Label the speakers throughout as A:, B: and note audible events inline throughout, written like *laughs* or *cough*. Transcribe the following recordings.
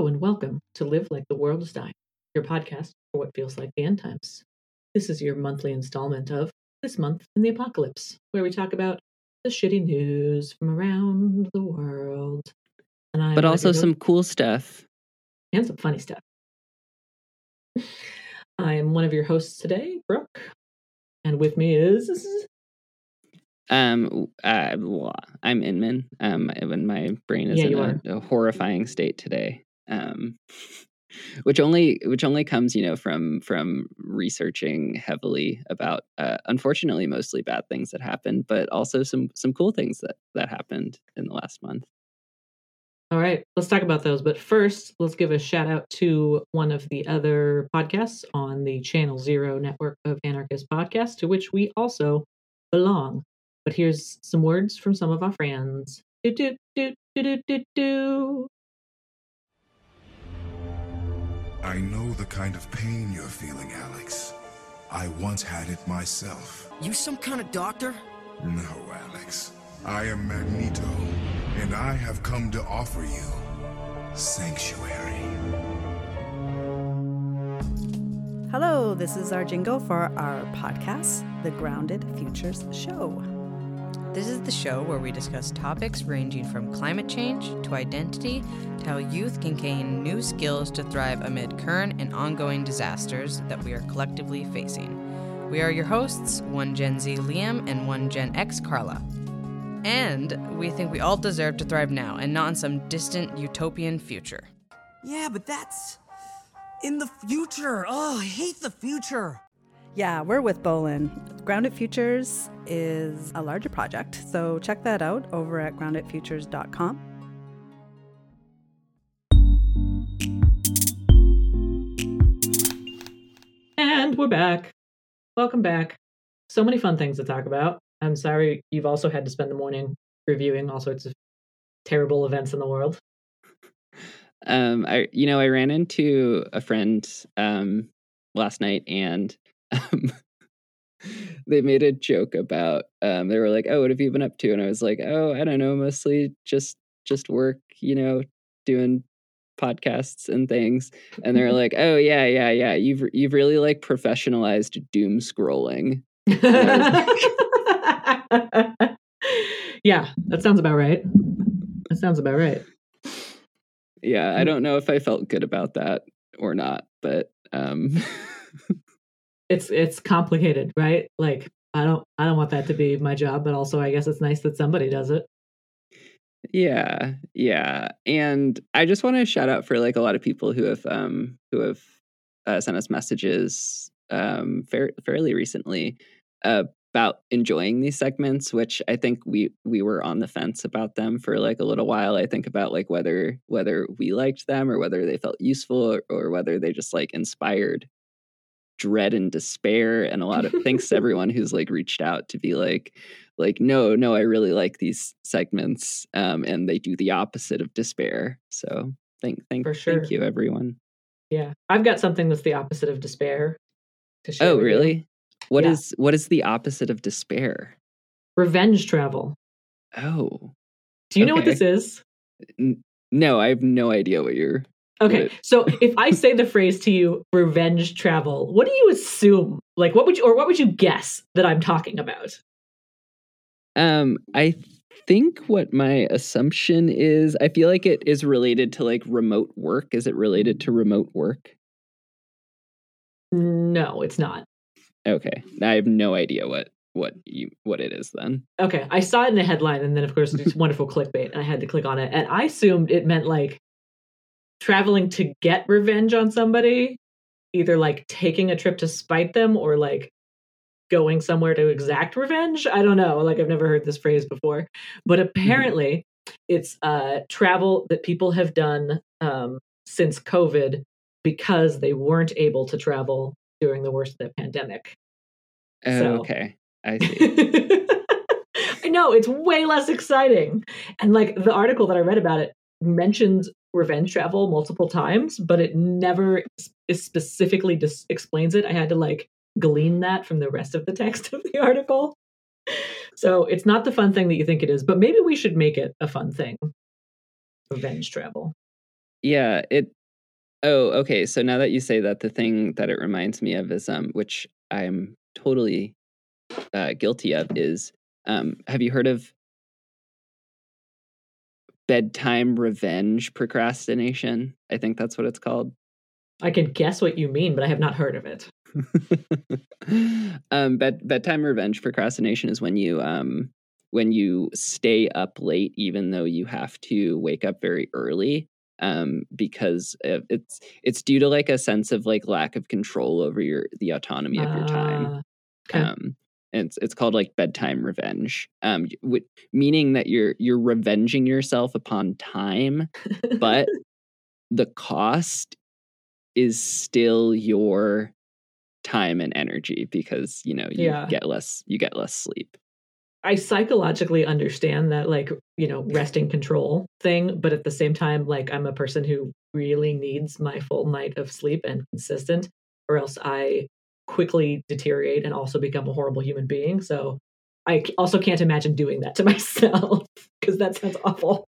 A: Hello and welcome to Live Like the World is Dying, your podcast for what feels like the end times. This is your monthly installment of This Month in the Apocalypse, where we talk about the shitty news from around the world.
B: And I but also some cool stuff.
A: And some funny stuff. *laughs* I'm one of your hosts today, Brooke. And with me is
B: um, uh, I'm Inmn. Um, when my brain is yeah, in a, a, horrifying state today. Um, *laughs* which only which only comes, you know, from from researching heavily about, uh, unfortunately, mostly bad things that happened, but also some some cool things that that happened in the last month.
A: All right, let's talk about those. But first, let's give a shout out to one of the other podcasts on the Channel Zero network of anarchist podcasts, to which we also belong. But here's some words from some of our friends. Do, do, do, do, do, do, do.
C: I know the kind of pain you're feeling, Alex. I once had it myself.
D: You some kind of doctor?
C: No, Alex. I am Magneto, and I have come to offer you sanctuary.
E: Hello, this is our jingle for our podcast, The Grounded Futures Show.
F: This is the show where we discuss topics ranging from climate change to identity to how youth can gain new skills to thrive amid current and ongoing disasters that we are collectively facing. We are your hosts, one Gen Z Liam and one Gen X Carla. And we think we all deserve to thrive now and not in some distant utopian future.
D: Yeah, but that's in the future. Oh, I hate the future.
E: Yeah, we're with Bolin. Grounded Futures is a larger project, so check that out over at groundedfutures.com.
A: And we're back. Welcome back. So many fun things to talk about. I'm sorry you've also had to spend the morning reviewing all sorts of terrible events in the world. *laughs*
B: Um, I you know I ran into a friend um last night and um, *laughs* they made a joke about um, they were like, "Oh, what have you been up to?" And I was like, "Oh, I don't know, mostly just just work, you know, doing podcasts and things." And they're *laughs* like, "Oh, yeah, yeah, yeah. You've you've really like professionalized doom scrolling." *laughs*
A: yeah, that sounds about right. That sounds about right.
B: Yeah, I mm. don't know if I felt good about that or not, but um
A: it's it's complicated, right? Like I don't I don't want that to be my job, but also I guess it's nice that somebody does it.
B: Yeah, yeah, and I just want to shout out for like a lot of people who have um who have uh, sent us messages um fair, fairly recently uh, about enjoying these segments which i think we we were on the fence about them for like a little while i think about like whether whether we liked them or whether they felt useful or, or whether they just like inspired dread and despair and a lot of thanks to *laughs* everyone who's like reached out to be like like no no i really like these segments um and they do the opposite of despair so thank thank sure. thank you everyone
A: yeah i've got something that's the opposite of despair
B: to share oh really you. What yeah. is what is the opposite of despair
A: revenge travel
B: oh
A: do you okay. know what this is
B: N- no i have no idea what you're
A: Okay, so if I say the phrase to you, revenge travel, what do you assume? Like, what would you, or what would you guess that I'm talking about?
B: Um, I think what my assumption is, I feel like it is related to like remote work. Is it related to remote work?
A: No, it's not.
B: Okay, I have no idea what what you what it is then.
A: Okay, I saw it in the headline, and then of course it's *laughs* wonderful clickbait, and I had to click on it, and I assumed it meant like traveling to get revenge on somebody, either like taking a trip to spite them or like going somewhere to exact revenge. I don't know. Like I've never heard this phrase before, but mm-hmm. apparently mm-hmm. it's uh, travel that people have done um, since COVID because they weren't able to travel during the worst of the pandemic.
B: Oh, so. okay. I see. *laughs*
A: I know it's way less exciting. And like the article that I read about it mentions revenge travel multiple times, but it never specifically dis- explains it. I had to like glean that from the rest of the *laughs* text of the article. So it's not the fun thing that you think it is, but maybe we should make it a fun thing. Revenge travel.
B: Yeah, it Oh, okay. So now that you say that, the thing that it reminds me of is um which I'm totally uh, guilty of is um have you heard of bedtime revenge procrastination? I think that's what it's called.
A: I can guess what you mean, but I have not heard of it. *laughs*
B: um bed bedtime revenge procrastination is when you um when you stay up late even though you have to wake up very early um, because it's it's due to like a sense of like lack of control over your the autonomy of your time.
A: Uh, okay.
B: Um, it's it's called like bedtime revenge, um, w- meaning that you're you're revenging yourself upon time, but *laughs* the cost is still your time and energy because you know you
A: Yeah.
B: get less you get less sleep.
A: I psychologically understand that, like, you know, resting control thing, but at the same time, like, I'm a person who really needs my full night of sleep and consistent, or else I quickly deteriorate and also become a horrible human being. So I also can't imagine doing that to *laughs* myself because that sounds awful.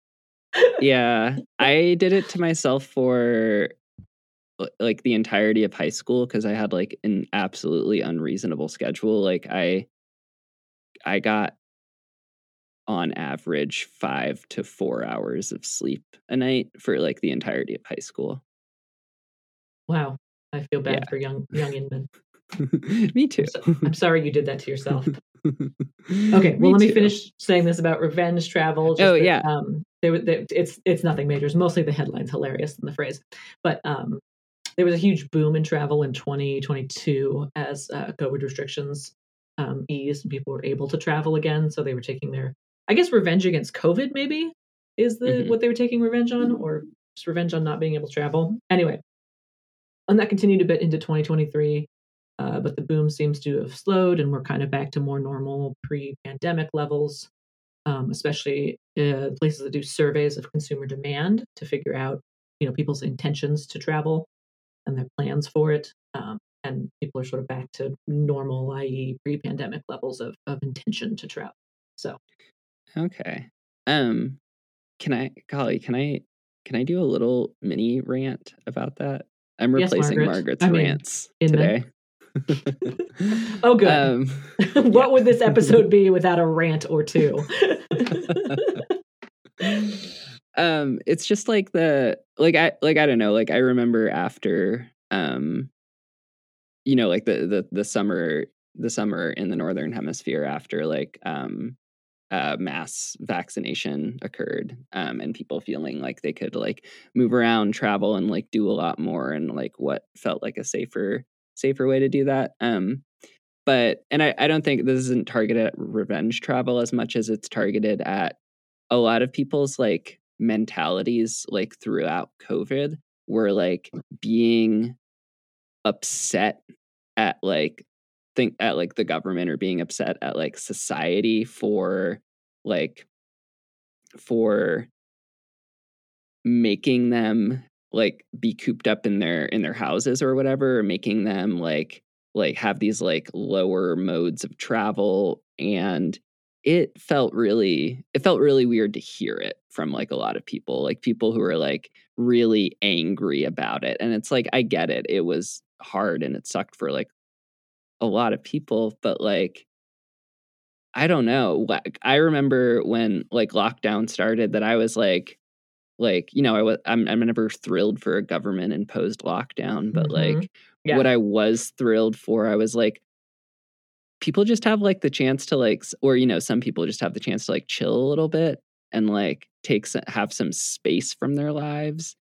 B: yeah *laughs* i did it to myself for uh, like the entirety of high school because i had like an absolutely unreasonable schedule like i i got on average five to four hours of sleep a night for like the entirety of high school
A: Wow. I feel bad
B: Yeah.
A: for young young Inmn. *laughs*
B: me too
A: so- I'm sorry you did that to yourself. *laughs* Okay, well, let me
B: too.
A: finish saying this about revenge travel. just
B: Oh,
A: that,
B: yeah.
A: um, they, they, it's it's nothing major. It's mostly the headlines hilarious than the phrase, but um, there was a huge boom in travel in 2022 as uh, COVID restrictions um, eased and people were able to travel again. So they were taking their, I guess, revenge against COVID. Maybe is the
B: Mhm.
A: what they were taking revenge on, or just revenge on not being able to travel. Anyway, and that continued a bit into 2023. Uh, but the boom seems to have slowed, and we're kind of back to more normal pre-pandemic levels. Um, especially uh, places that do surveys of consumer demand to figure out, you know, people's intentions to travel and their plans for it. Um, and people are sort of back to normal, i.e., pre-pandemic levels of of intention to travel. So
B: okay um can i golly can i can i do a little mini rant about that i'm
A: Yes,
B: replacing
A: Margaret.
B: margaret's
A: I mean,
B: rants today *laughs*
A: Oh, good.
B: um *laughs*
A: what would this episode be without a rant or two? *laughs*
B: um it's just like the like i like i don't know like i remember after um you know like the the the summer the summer in the northern hemisphere after like um uh mass vaccination occurred um and people feeling like they could like move around travel and like do a lot more and like what felt like a safer safer way to do that um but and I, I don't think this isn't targeted at revenge travel as much as it's targeted at a lot of people's like mentalities like throughout covid were like being upset at like think at like the government or being upset at like society for like for making them like be cooped up in their in their houses or whatever making them like like have these like lower modes of travel and it felt really it felt really weird to hear it from like a lot of people like people who are like really angry about it and it's like i get it it was hard and it sucked for like a lot of people but like i don't know like i remember when like lockdown started that i was like like you know i was i'm, I'm never thrilled for a government imposed lockdown but
A: Mhm.
B: like
A: Yeah.
B: what i was thrilled for i was like people just have like the chance to like or you know some people just have the chance to like chill a little bit and like take some, have some space from their lives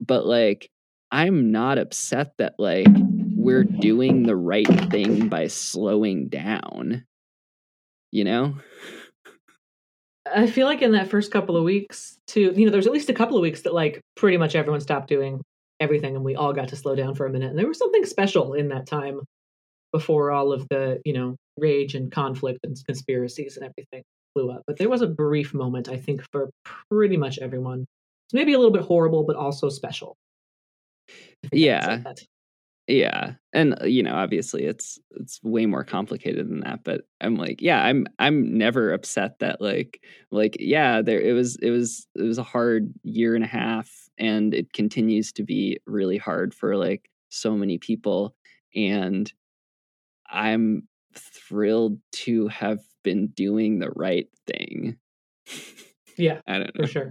B: but like i'm not upset that like we're doing the right thing by slowing down you know
A: I feel like in that first couple of weeks, too, you know, there's at least a couple of weeks that like pretty much everyone stopped doing everything and we all got to slow down for a minute. And there was something special in that time before all of the, you know, rage and conflict and conspiracies and everything blew up. But there was a brief moment, I think, for pretty much everyone. It's maybe a little bit horrible, but also special. I think I would say
B: Yeah. Yeah and uh, you know obviously it's it's way more complicated than that but i'm like yeah i'm i'm never upset that like like yeah there it was it was it was a hard year and a half and it continues to be really hard for like so many people and i'm thrilled to have been doing the right thing
A: Yeah, *laughs*
B: i don't know
A: for sure.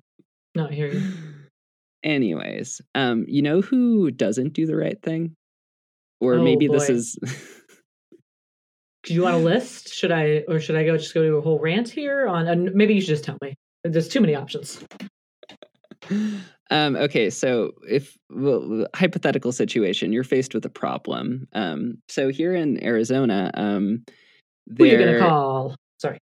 A: No, I hear you. *sighs*
B: anyways um you know who doesn't do the right thing or
A: Oh,
B: maybe this is *laughs*
A: Do you want a list? Should I, or should I go just go to a whole rant here on? And maybe you should just tell me. There's too many options.
B: um okay so if well, hypothetical situation you're faced with a problem um so here in arizona um
A: Who you gonna call? Sorry.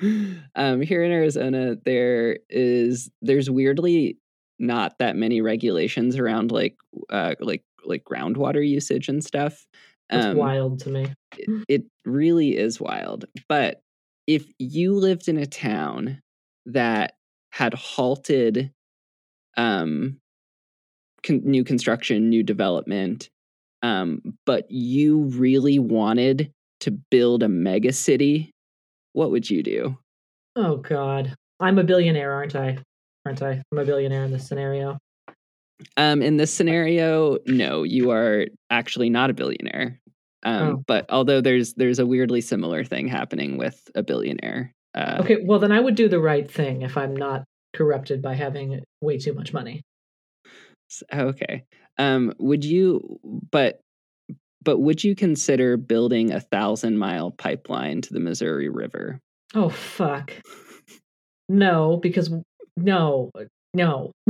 A: *laughs*
B: um here in arizona there is there's weirdly not that many regulations around like uh like like groundwater usage and stuff
A: That's
B: um
A: wild to me.
B: it, it really is wild. But if you lived in a town that had halted um, con- new construction, new development, um, but you really wanted to build a mega city, what would you do?
A: Oh God, I'm a billionaire, aren't I? Aren't I? I'm a billionaire in this scenario.
B: Um, in this scenario, no, you are actually not a billionaire. Um,
A: Oh.
B: But although there's there's a weirdly similar thing happening with a billionaire. Uh,
A: Okay, well then I would do the right thing if I'm not corrupted by having way too much money.
B: Okay. Um, would you but but would you consider building a thousand mile pipeline to the Missouri River?
A: Oh fuck. No, because no, no. *laughs*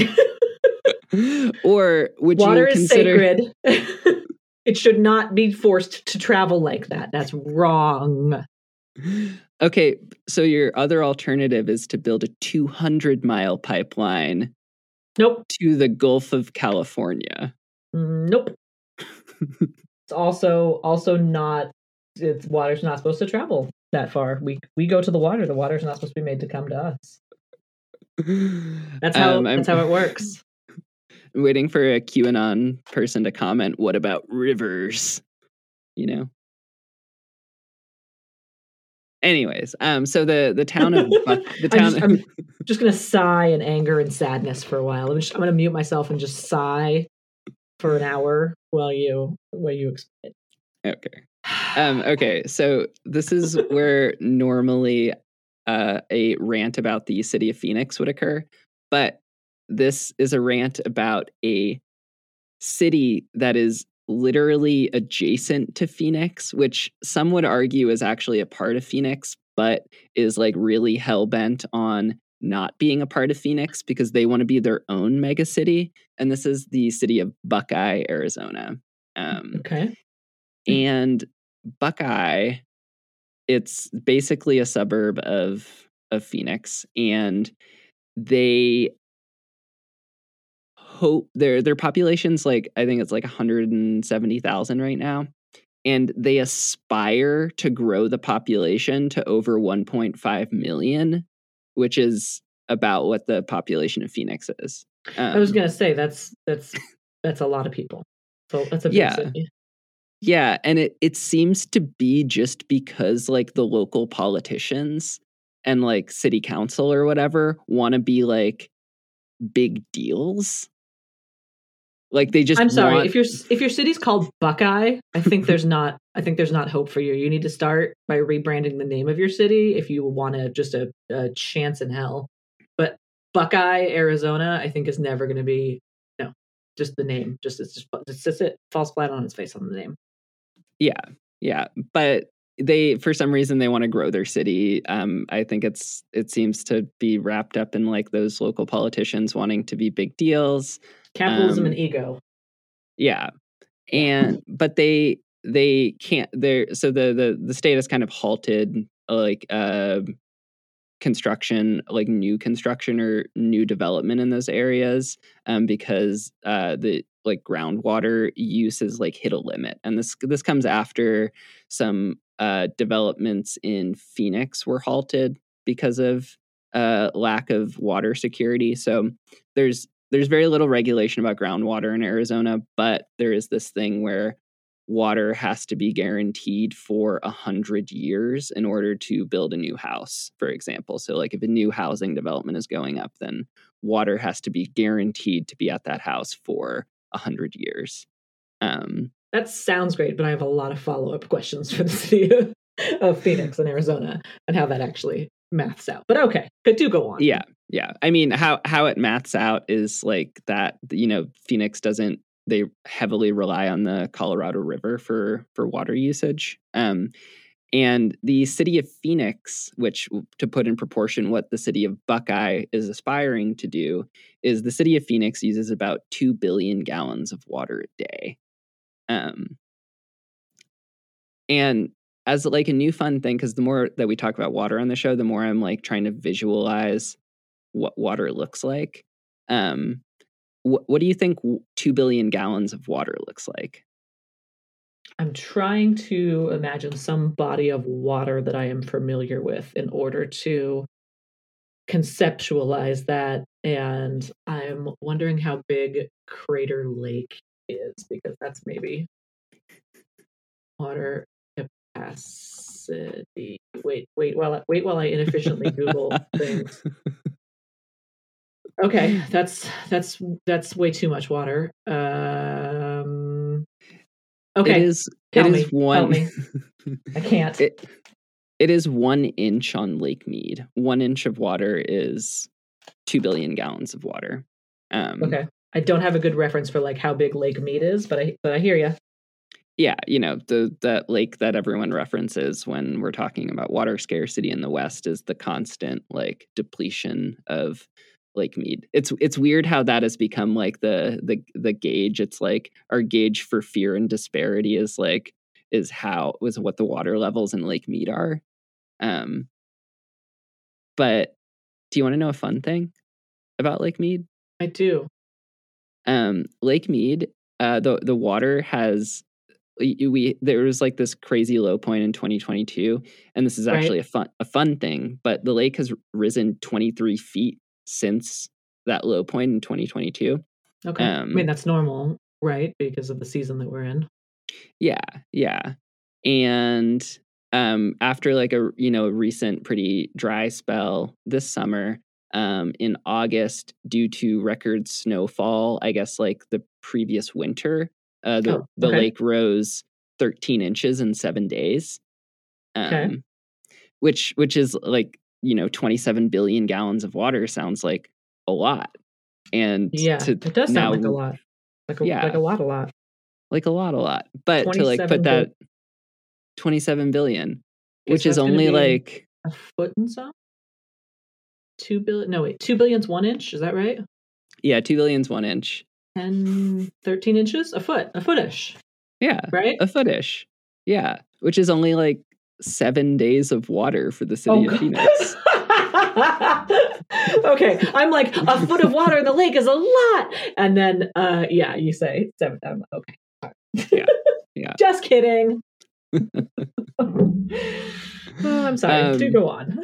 B: or would
A: Water
B: you
A: is sacred. *laughs* it should not be forced to travel like that. That's wrong.
B: Okay, so your other alternative is to build a 200 mile pipeline
A: Nope.
B: to the Gulf of California.
A: Nope. It's also also not it's water's not supposed to travel that far. We we go to the water. The water's not supposed to be made to come to us. *laughs* That's how
B: Um,
A: that's how it works.
B: Waiting for a QAnon person to comment, what about rivers? You know? Anyways, um, so the the town of Buck, *laughs* the
A: I'm
B: town
A: just- *laughs* I'm just gonna sigh in anger and sadness for a while. I'm, just, I'm gonna mute myself and just sigh for an hour while you while you explain.
B: okay. Um, okay, so this is where normally uh, a rant about the city of Phoenix would occur, but this is a rant about a city that is literally adjacent to Phoenix, which some would argue is actually a part of Phoenix, but is like really hell bent on not being a part of Phoenix because they want to be their own mega city. And this is the city of Buckeye, Arizona. Um,
A: Okay.
B: and Buckeye, it's basically a suburb of of Phoenix, and they hope their their population's like I think it's like 170,000 right now, and they aspire to grow the population to over 1.5 million, which is about what the population of Phoenix is.
A: I was
B: Um,
A: gonna say that's that's that's a lot of people. So that's a big
B: Yeah.
A: city.
B: Yeah, and it it seems to be just because like the local politicians and like city council or whatever want to be like big deals. Like they just
A: I'm sorry
B: want-
A: if your if your city's called Buckeye. I think there's not. I think there's not hope for you. You need to start by rebranding the name of your city if you want to just a, a chance in hell. But Buckeye, Arizona, I think is never going to be no. Just the name. Just it's just it's just it falls flat on its face on the name.
B: Yeah, yeah, but they for some reason they want to grow their city. Um, I think it's it seems to be wrapped up in like those local politicians wanting to be big deals.
A: Capitalism
B: Um,
A: and ego.
B: Yeah. And but they they can't they're so the the the state has kind of halted like uh construction like new construction or new development in those areas um because uh the like groundwater use is like hit a limit and this this comes after some uh developments in Phoenix were halted because of uh lack of water security so there's there's very little regulation about groundwater in Arizona, but there is this thing where water has to be guaranteed for a hundred years in order to build a new house, for example. So, like if a new housing development is going up, then water has to be guaranteed to be at that house for a hundred years. Um,
A: that sounds great, but I have a lot of follow up questions for the city of, Phoenix and Arizona and how that actually maths out. But okay, good do go on.
B: Yeah, yeah. I mean, how how it maths out is like that. You know, Phoenix doesn't they heavily rely on the Colorado River for for water usage. Um, and the city of Phoenix, which to put in proportion what the city of Buckeye is aspiring to do, is the city of Phoenix uses about two billion gallons of water a day. Um, and as like a new fun thing, because the more that we talk about water on the show, the more I'm like trying to visualize what water looks like. Um, what, what do you think 2 billion gallons of water looks like?
A: I'm trying to imagine some body of water that I am familiar with in order to conceptualize that. And I'm wondering how big Crater Lake is because that's maybe water capacity. Wait, wait while I, wait while I inefficiently Google *laughs* things. Okay, that's that's that's way too much water. Um, okay,
B: it is.
A: Tell
B: it
A: me,
B: is one.
A: me. *laughs* I can't.
B: It, it is one inch on Lake Mead. One inch of water is two billion gallons of water. Um,
A: okay, I don't have a good reference for like how big Lake Mead is, but I but I hear you.
B: Yeah, you know the that lake that everyone references when we're talking about water scarcity in the West is the constant like depletion of Lake Mead. It's it's weird how that has become like the the the gauge. It's like our gauge for fear and disparity is like is how was what the water levels in Lake Mead are. Um but do you want to know a fun thing about Lake Mead?
A: I do.
B: Um Lake Mead, uh the the water has we there was like this crazy low point in 2022 and this is actually right. a fun a fun thing but the lake has risen 23 feet since that low point in 2022.
A: Okay. Um, I mean, that's normal, right? Because of the season that we're in.
B: Yeah. Yeah. And um, after like a, you know, recent pretty dry spell this summer, um, in August, due to record snowfall, I guess like the previous winter, uh, the, oh, okay. the lake rose 13 inches in seven days. Um, okay. Which, which is like you know 27 billion gallons of water sounds like a lot. And
A: yeah it does now, sound like a lot like a, yeah, like a lot a lot.
B: Like a lot a lot. But to like put that 27 billion which is only like
A: a foot and some? Two billion no wait two billion's one inch is that right?
B: Yeah two billion's one inch.
A: 10 13 inches? A foot a footish
B: yeah
A: right?
B: a footish. Yeah which is only like seven days of water for the city oh, of Phoenix. *laughs*
A: okay, I'm like a foot of water in the lake is a lot, and then uh, yeah, you say seven. I'm like, okay,
B: yeah, yeah. *laughs*
A: Just kidding. *laughs* oh, I'm sorry. Um, Do go on.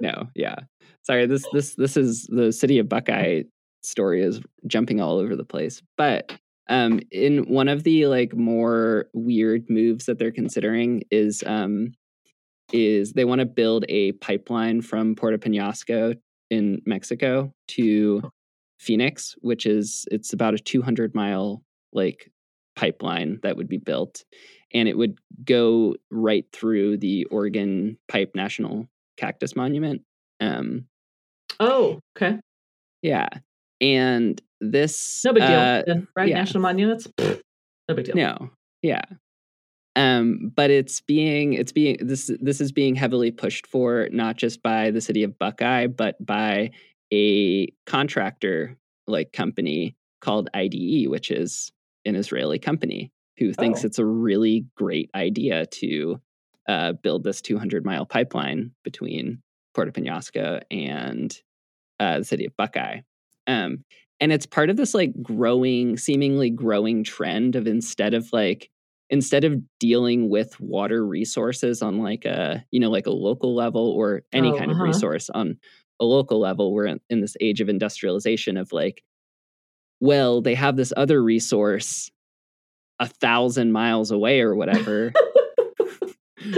B: no, yeah. Sorry. This this this is the city of Buckeye story is jumping all over the place, but um, in one of the like more weird moves that they're considering is um, is they want to build a pipeline from Puerto Penasco in Mexico to oh. Phoenix, which is it's about a 200 mile like pipeline that would be built and it would go right through the Organ Pipe National Cactus Monument. Um
A: Oh, okay.
B: Yeah. And this
A: No big deal. Uh, right? Yeah. National monuments? no big deal.
B: No. Yeah. Um, but it's being it's being this this is being heavily pushed for not just by the city of Buckeye, but by a contractor like company called IDE, which is an Israeli company who thinks oh. it's a really great idea to uh, build this 200 mile pipeline between Puerto Penasco and uh, the city of Buckeye. Um, and it's part of this like growing, seemingly growing trend of instead of like instead of dealing with water resources on like a you know like a local level or any oh, kind uh-huh. of resource on a local level we're in, in this age of industrialization of like well they have this other resource a thousand miles away or whatever.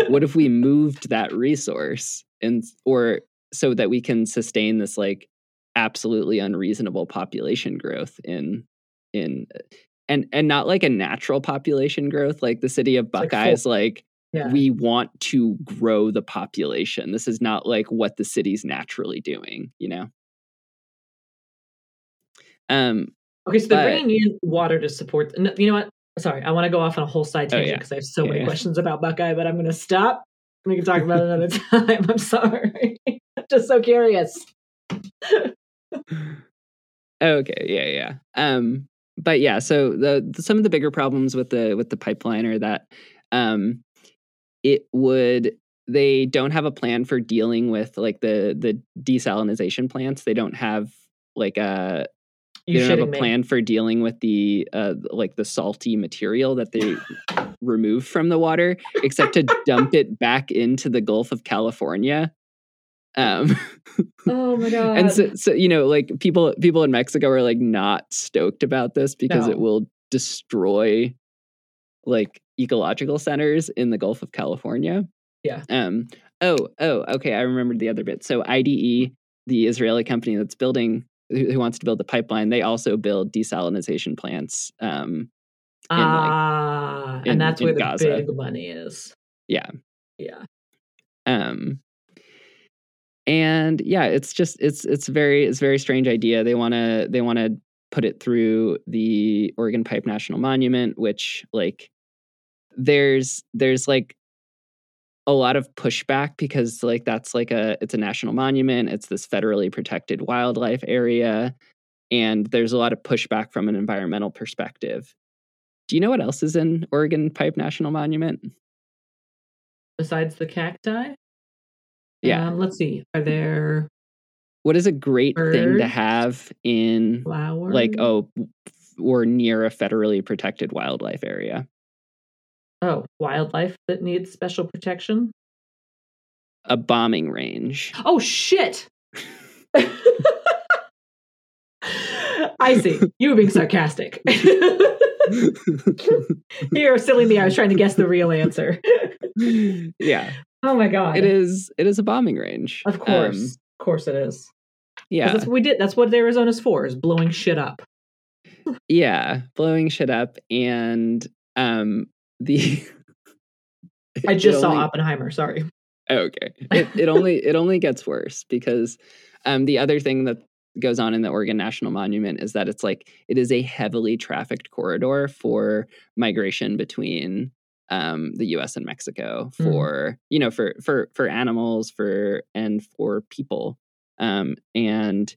B: what if we *laughs* moved that resource and or so that we can sustain this like absolutely unreasonable population growth in in and and not like a natural population growth like the city of
A: like
B: is like,
A: Yeah.
B: we want to grow the population this is not like what the city's naturally doing you know um
A: Okay, so they're bringing in water to support. You know what? Sorry, I want to go off on a whole side
B: Oh,
A: tangent
B: yeah.
A: because I have so
B: Yeah,
A: many
B: yeah.
A: questions about Buckeye, but I'm going to stop. We can talk about it another *laughs* time. I'm sorry. I'm *laughs* just so curious. *laughs*
B: Okay, yeah, yeah. Um, but yeah, so the, the some of the bigger problems with the with the pipeline are that um, it would they don't have a plan for dealing with like the the desalinization plants. They don't have like a they don't have a
A: me.
B: plan for dealing with the uh like the salty material that they *laughs* remove from the water, except to dump it back into the Gulf of California. Um, *laughs*
A: Oh my god.
B: and so, so you know like people people in mexico are like not stoked about this because it will destroy like ecological centers in the gulf of california
A: Yeah.
B: um oh oh okay i remembered the other bit so ide the israeli company that's building who, who wants to build the pipeline they also build desalinization plants um in, like,
A: ah,
B: in-
A: and that's where the
B: Gaza.
A: big money is.
B: Yeah.
A: Yeah.
B: um and yeah it's just it's it's very it's very strange idea. They want to they want to put it through the organ pipe national monument which like there's there's like a lot of pushback because like that's like a it's a national monument. It's this federally protected wildlife area and there's a lot of pushback from an environmental perspective. Do you know what else is in organ pipe national monument?
A: Besides the cacti?
B: Yeah.
A: Um, let's see. Are there
B: what is a great thing to have in
A: flowers?
B: like oh or near a federally protected wildlife area
A: Oh, wildlife that needs special protection?
B: a bombing range
A: Oh shit. *laughs* *laughs* I see. You were being sarcastic. *laughs* Here, silly me, I was trying to guess the real answer.
B: yeah
A: Oh my god.
B: it is it is a bombing range
A: Of course.
B: Um,
A: of course it is.
B: yeah
A: That's what we did. That's what Arizona's for, is blowing shit up.
B: yeah blowing shit up and um the *laughs*
A: I just saw Oppenheimer, sorry.
B: okay it, it only it only gets worse because um the other thing that goes on in the organ national monument is that it's like it is a heavily trafficked corridor for migration between um the us and mexico
A: Mm.
B: for you know for for for animals for and for people um and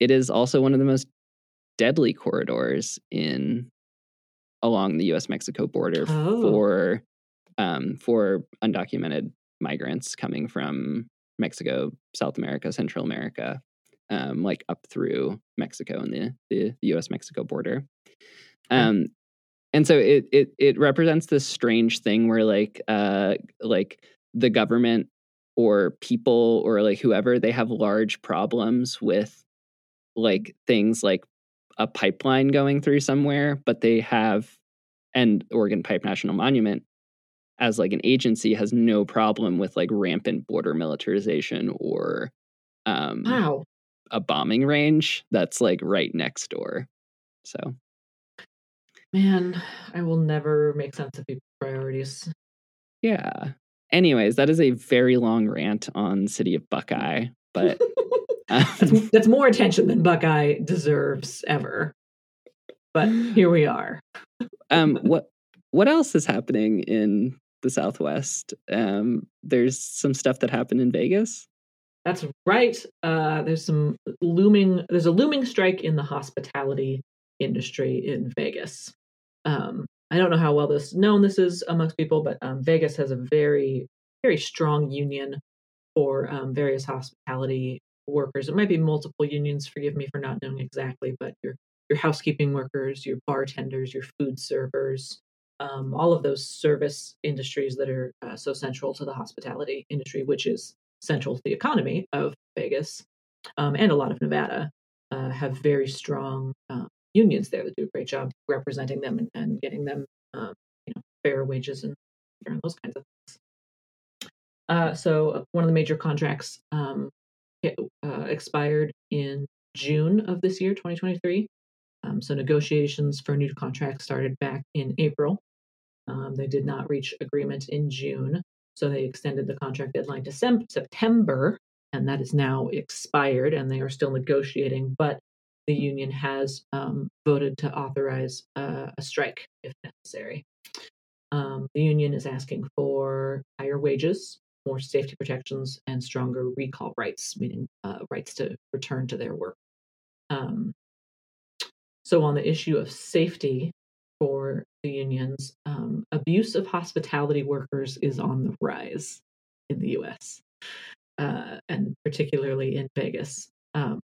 B: it is also one of the most deadly corridors in along the us mexico border
A: Oh.
B: for um for undocumented migrants coming from Mexico, South America, Central America, um, like up through Mexico and the, the, U.S. Mexico border. Um, and so it it it represents this strange thing where like uh like the government or people or like whoever they have large problems with like things like a pipeline going through somewhere, but they have and Organ Pipe National Monument as like an agency has no problem with like rampant border militarization or um
A: Wow.
B: a bombing range that's like right next door. So
A: Man, I will never make sense of people's priorities.
B: yeah. Anyways, that is a very long rant on City of Buckeye, but *laughs*
A: that's,
B: um,
A: that's more attention than Buckeye deserves ever. But here we are. *laughs*
B: um what what else is happening in the Southwest? Um there's some stuff that happened in Vegas.
A: That's right. Uh, there's some looming. There's a looming strike in the hospitality industry in Vegas. Um, I don't know how well this known this is amongst people, but um, Vegas has a very, very strong union for um, various hospitality workers. It might be multiple unions. Forgive me for not knowing exactly, but your your housekeeping workers, your bartenders, your food servers, um, all of those service industries that are uh, so central to the hospitality industry, which is central to the economy of Vegas um, and a lot of Nevada, uh, have very strong uh, unions there that do a great job representing them and, and getting them um, you know, fair wages and, and those kinds of things. Uh, so uh, one of the major contracts um, it, uh, expired in June of this year, 2023. Um, so negotiations for a new contract started back in April. Um, they did not reach agreement in June, so they extended the contract deadline to sem- September, and that is now expired, and they are still negotiating. But the union has um, voted to authorize uh, a strike if necessary. Um, the union is asking for higher wages, more safety protections, and stronger recall rights, meaning uh, rights to return to their work. Um, so, on the issue of safety for the unions, um, abuse of hospitality workers is on the rise in the US, uh, and particularly in Vegas. Um,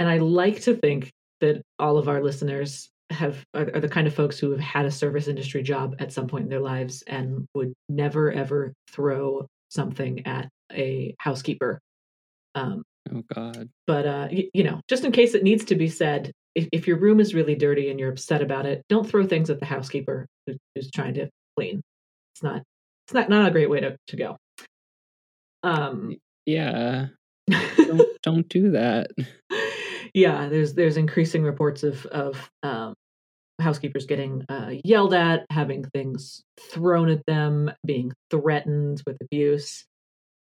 A: and I like to think that all of our listeners have are, are, the kind of folks who have had a service industry job at some point in their lives and would never ever throw something at a housekeeper. Um,
B: oh God!
A: But uh, you, you know, just in case it needs to be said, if, if your room is really dirty and you're upset about it, don't throw things at the housekeeper who, who's trying to clean. It's not it's not not a great way to to go.
B: Um, yeah, *laughs* don't don't do that.
A: Yeah, there's there's increasing reports of of um, housekeepers getting uh, yelled at, having things thrown at them, being threatened with abuse,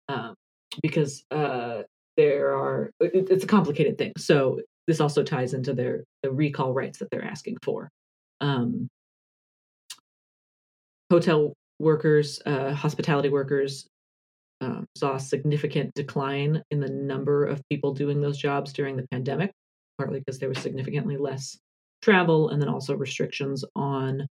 A: um, because uh, there are it, it's a complicated thing. So this also ties into their the recall rights that they're asking for. Um, hotel workers, uh, hospitality workers um, saw a significant decline in the number of people doing those jobs during the pandemic, partly because there was significantly less travel and then also restrictions on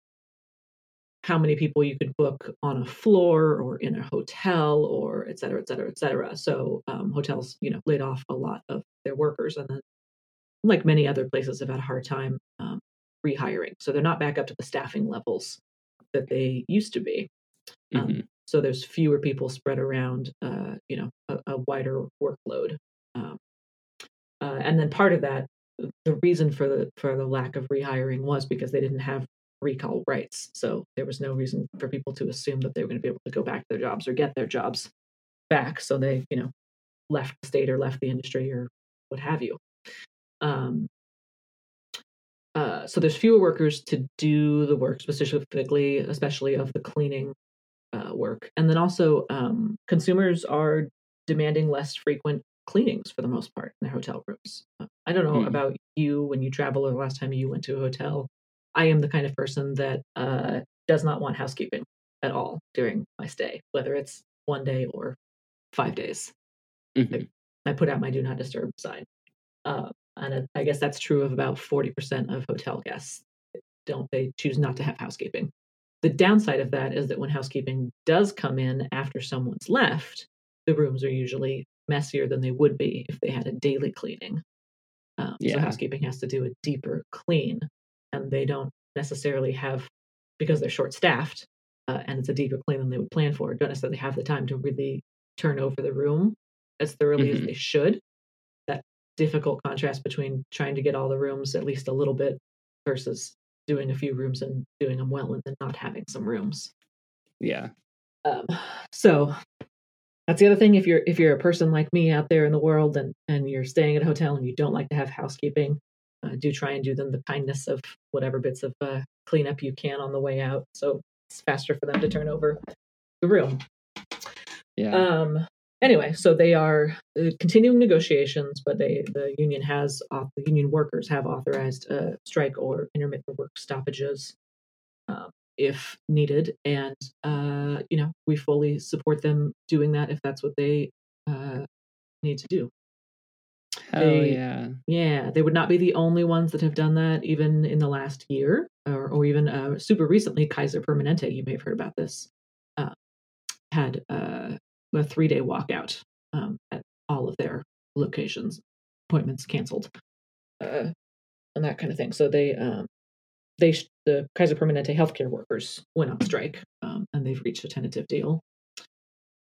A: how many people you could book on a floor or in a hotel or et cetera, et cetera, et cetera. So um, hotels, you know, laid off a lot of their workers and then like many other places have had a hard time um, rehiring. So they're not back up to the staffing levels that they used to be. Um, mm-hmm. So there's fewer people spread around, uh, you know, a, a wider workload. Um, uh, and then part of that, the reason for the for the lack of rehiring was because they didn't have recall rights. So there was no reason for people to assume that they were going to be able to go back to their jobs or get their jobs back. So they, you know, left the state or left the industry or what have you. Um, uh, so there's fewer workers to do the work specifically, especially of the cleaning uh, work. And then also, um, consumers are demanding less frequent cleanings for the most part in their hotel rooms. Uh, I don't know hmm. about you when you travel or the last time you went to a hotel. I am the kind of person that uh, does not want housekeeping at all during my stay, whether it's one day or five days. Mm-hmm. I, I, put out my do not disturb sign. Uh, and I guess that's true of about 40% of hotel guests. Don't they choose not to have housekeeping? The downside of that is that when housekeeping does come in after someone's left, the rooms are usually messier than they would be if they had a daily cleaning. Um, yeah. So housekeeping has to do a deeper clean, and they don't necessarily have because they're short staffed uh, and it's a deeper clean than they would plan for. Don't necessarily have the time to really turn over the room as thoroughly mm-hmm. as they should. That difficult contrast between trying to get all the rooms at least a little bit versus doing a few rooms and doing them well and then not having some rooms.
B: Yeah.
A: Um, so that's the other thing. If you're if you're a person like me out there in the world and and you're staying at a hotel and you don't like to have housekeeping, uh, do try and do them the kindness of whatever bits of uh, cleanup you can on the way out. So it's faster for them to turn over the room.
B: Yeah.
A: Um. Anyway, so they are uh, continuing negotiations, but they the union has the union workers have authorized a strike or intermittent work stoppages um, if needed, and uh, you know we fully support them doing that if that's what they uh, need to do.
B: Oh they, yeah,
A: yeah. They would not be the only ones that have done that, even in the last year, or, or even uh, super recently. Kaiser Permanente, you may have heard about this, uh, had uh, a three day walkout um, at all of their locations, appointments canceled, uh, and that kind of thing. So they, um, they, the Kaiser Permanente healthcare workers went on strike, um, and they've reached a tentative deal.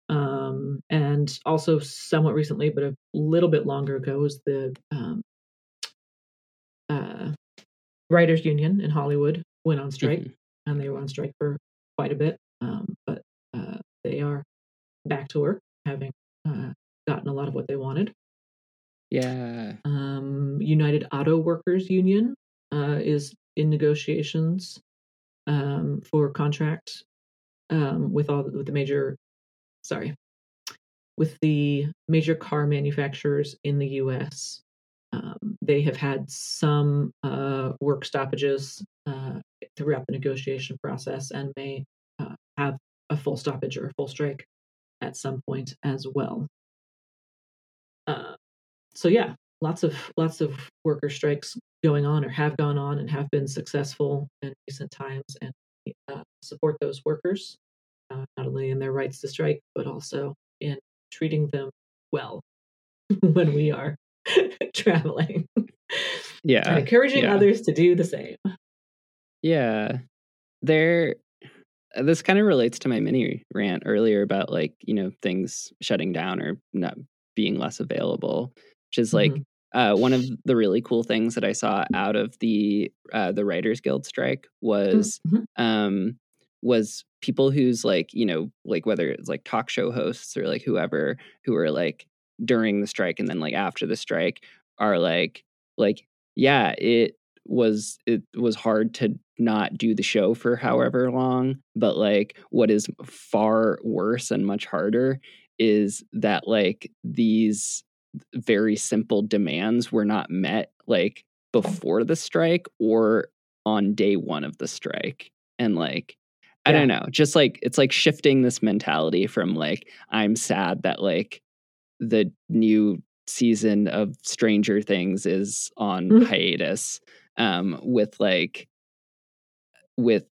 A: Um, and also, somewhat recently, but a little bit longer ago, was the um, uh, writers' union in Hollywood went on strike,
B: Mhm.
A: and they were on strike for quite a bit. Um, but uh, they are back to work, having uh, gotten a lot of what they wanted.
B: Yeah.
A: Um, United Auto Workers Union uh, is in negotiations um, for contract um, with all with the major, sorry, with the major car manufacturers in the U.S. Um, they have had some uh, work stoppages uh, throughout the negotiation process and may uh, have a full stoppage or a full strike at some point as well. Uh, so yeah, lots of lots of worker strikes going on or have gone on and have been successful in recent times, and uh, support those workers uh, not only in their rights to strike but also in treating them well *laughs* when we are *laughs* traveling *laughs*
B: Yeah.
A: and encouraging
B: yeah.
A: others to do the same.
B: Yeah. There this kind of relates to my mini rant earlier about like, you know, things shutting down or not being less available, which is like uh, one of the really cool things that I saw out of the uh, the Writers Guild strike was
A: Mhm.
B: um was people who's like you know like whether it's like talk show hosts or like whoever who are like during the strike and then like after the strike are like like yeah it was it was hard to not do the show for however long but like what is far worse and much harder is that like these very simple demands were not met like before the strike or on day one of the strike and like i don't know just like it's like shifting this mentality from like i'm sad that like the new season of stranger things is on
A: Mhm.
B: hiatus um with like with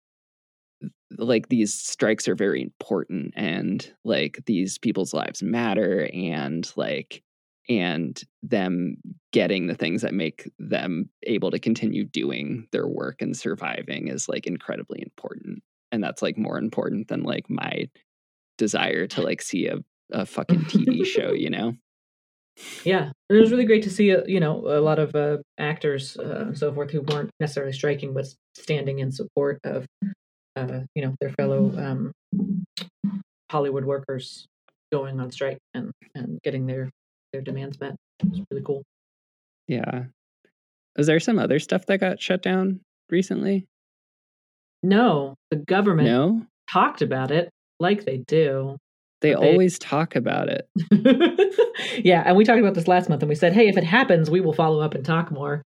B: like these strikes are very important and like these people's lives matter and like and them getting the things that make them able to continue doing their work and surviving is like incredibly important. And that's like more important than like my desire to like see a, a fucking tv show *laughs* you know
A: Yeah, and it was really great to see, uh, you know, a lot of uh, actors uh, and so forth who weren't necessarily striking, but standing in support of, uh, you know, their fellow um, Hollywood workers going on strike and and getting their their demands met. It was really cool.
B: yeah Was there some other stuff that got shut down recently
A: No, the government
B: no
A: talked about it like they do.
B: They
A: they-
B: always talk about it *laughs*
A: yeah, and we talked about this last month, and we said, hey, if it happens, we will follow up and talk more.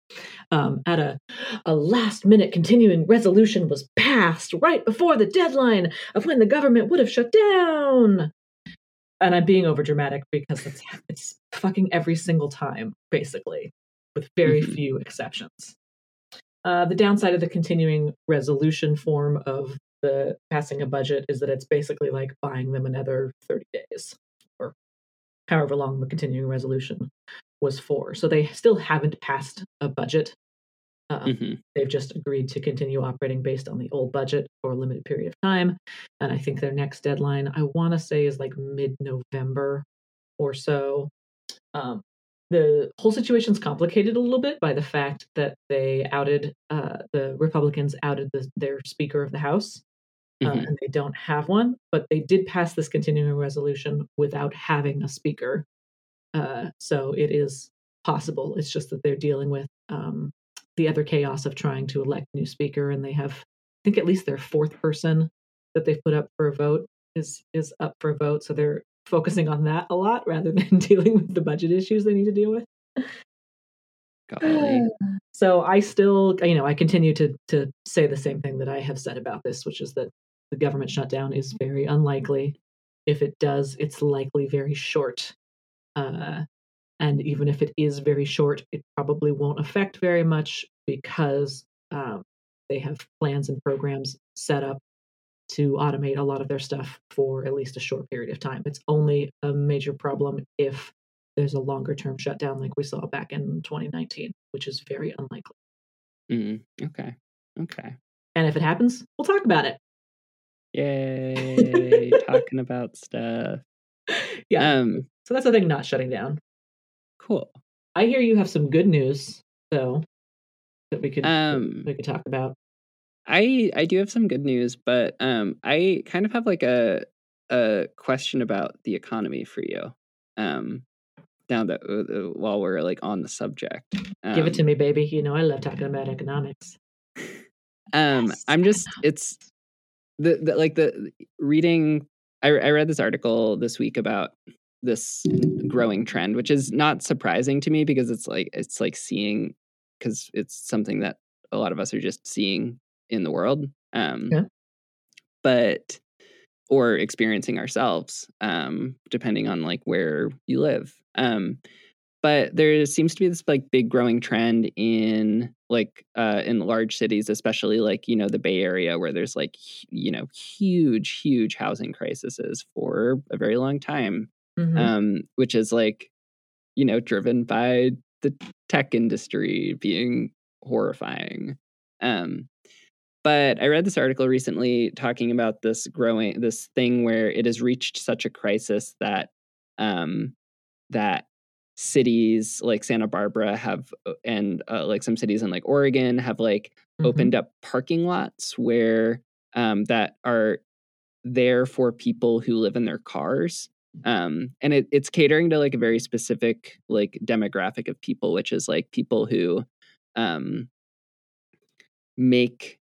A: Um, at a a last minute continuing resolution was passed right before the deadline of when the government would have shut down. And I'm being over dramatic because it's it's fucking every single time, basically, with very
B: Mhm.
A: few exceptions. Uh, the downside of the continuing resolution form of the passing a budget is that it's basically like buying them another 30 days or however long the continuing resolution was for. So they still haven't passed a budget. Um,
B: Mhm.
A: They've just agreed to continue operating based on the old budget for a limited period of time. And I think their next deadline, I want to say, is like mid November or so. Um, the whole situation's complicated a little bit by the fact that they outed, uh, the Republicans outed the, their Speaker of the House. Uh,
B: Mhm.
A: and they don't have one, but they did pass this continuing resolution without having a speaker. Uh, so it is possible. It's just that they're dealing with um, the other chaos of trying to elect new speaker, and they have, I think, at least their fourth person that they've put up for a vote is is up for a vote. So they're focusing on that a lot rather *laughs* than dealing with the budget issues they need to deal with. *sighs* So I still, you know, I continue to to say the same thing that I have said about this, which is that the government shutdown is very unlikely. If it does, it's likely very short. Uh, and even if it is very short, it probably won't affect very much because um, they have plans and programs set up to automate a lot of their stuff for at least a short period of time. It's only a major problem if there's a longer term shutdown like we saw back in 2019, which is very unlikely.
B: Mm, okay. Okay.
A: And if it happens, we'll talk about it.
B: Yay. Talking about stuff. *laughs*
A: Yeah.
B: Um,
A: so that's the thing not shutting down.
B: cool.
A: I hear you have some good news though that we could
B: Um,
A: we could talk about.
B: I I do have some good news, but um, I kind of have like a a question about the economy for you. Um, now that uh, while we're like on the subject, um,
A: Give it to me, baby. You know I love talking about economics. *laughs*
B: Um,
A: Yes,
B: I'm just it's the, the like the reading. I I read this article this week about this growing trend, which is not surprising to me because it's like it's like seeing because it's something that a lot of us are just seeing in the world. Um,
A: Yeah.
B: but or experiencing ourselves, um, depending on like where you live. Um, but there seems to be this like big growing trend in like uh in large cities especially like you know the bay area where there's like you know huge huge housing crises for a very long time
A: Mhm.
B: um which is like you know driven by the tech industry being horrifying um but i read this article recently talking about this growing this thing where it has reached such a crisis that um that cities like Santa Barbara have uh, and uh, like some cities in like Oregon have like
A: Mhm.
B: opened up parking lots where um that are there for people who live in their cars um and it, it's catering to like a very specific like demographic of people which is like people who um make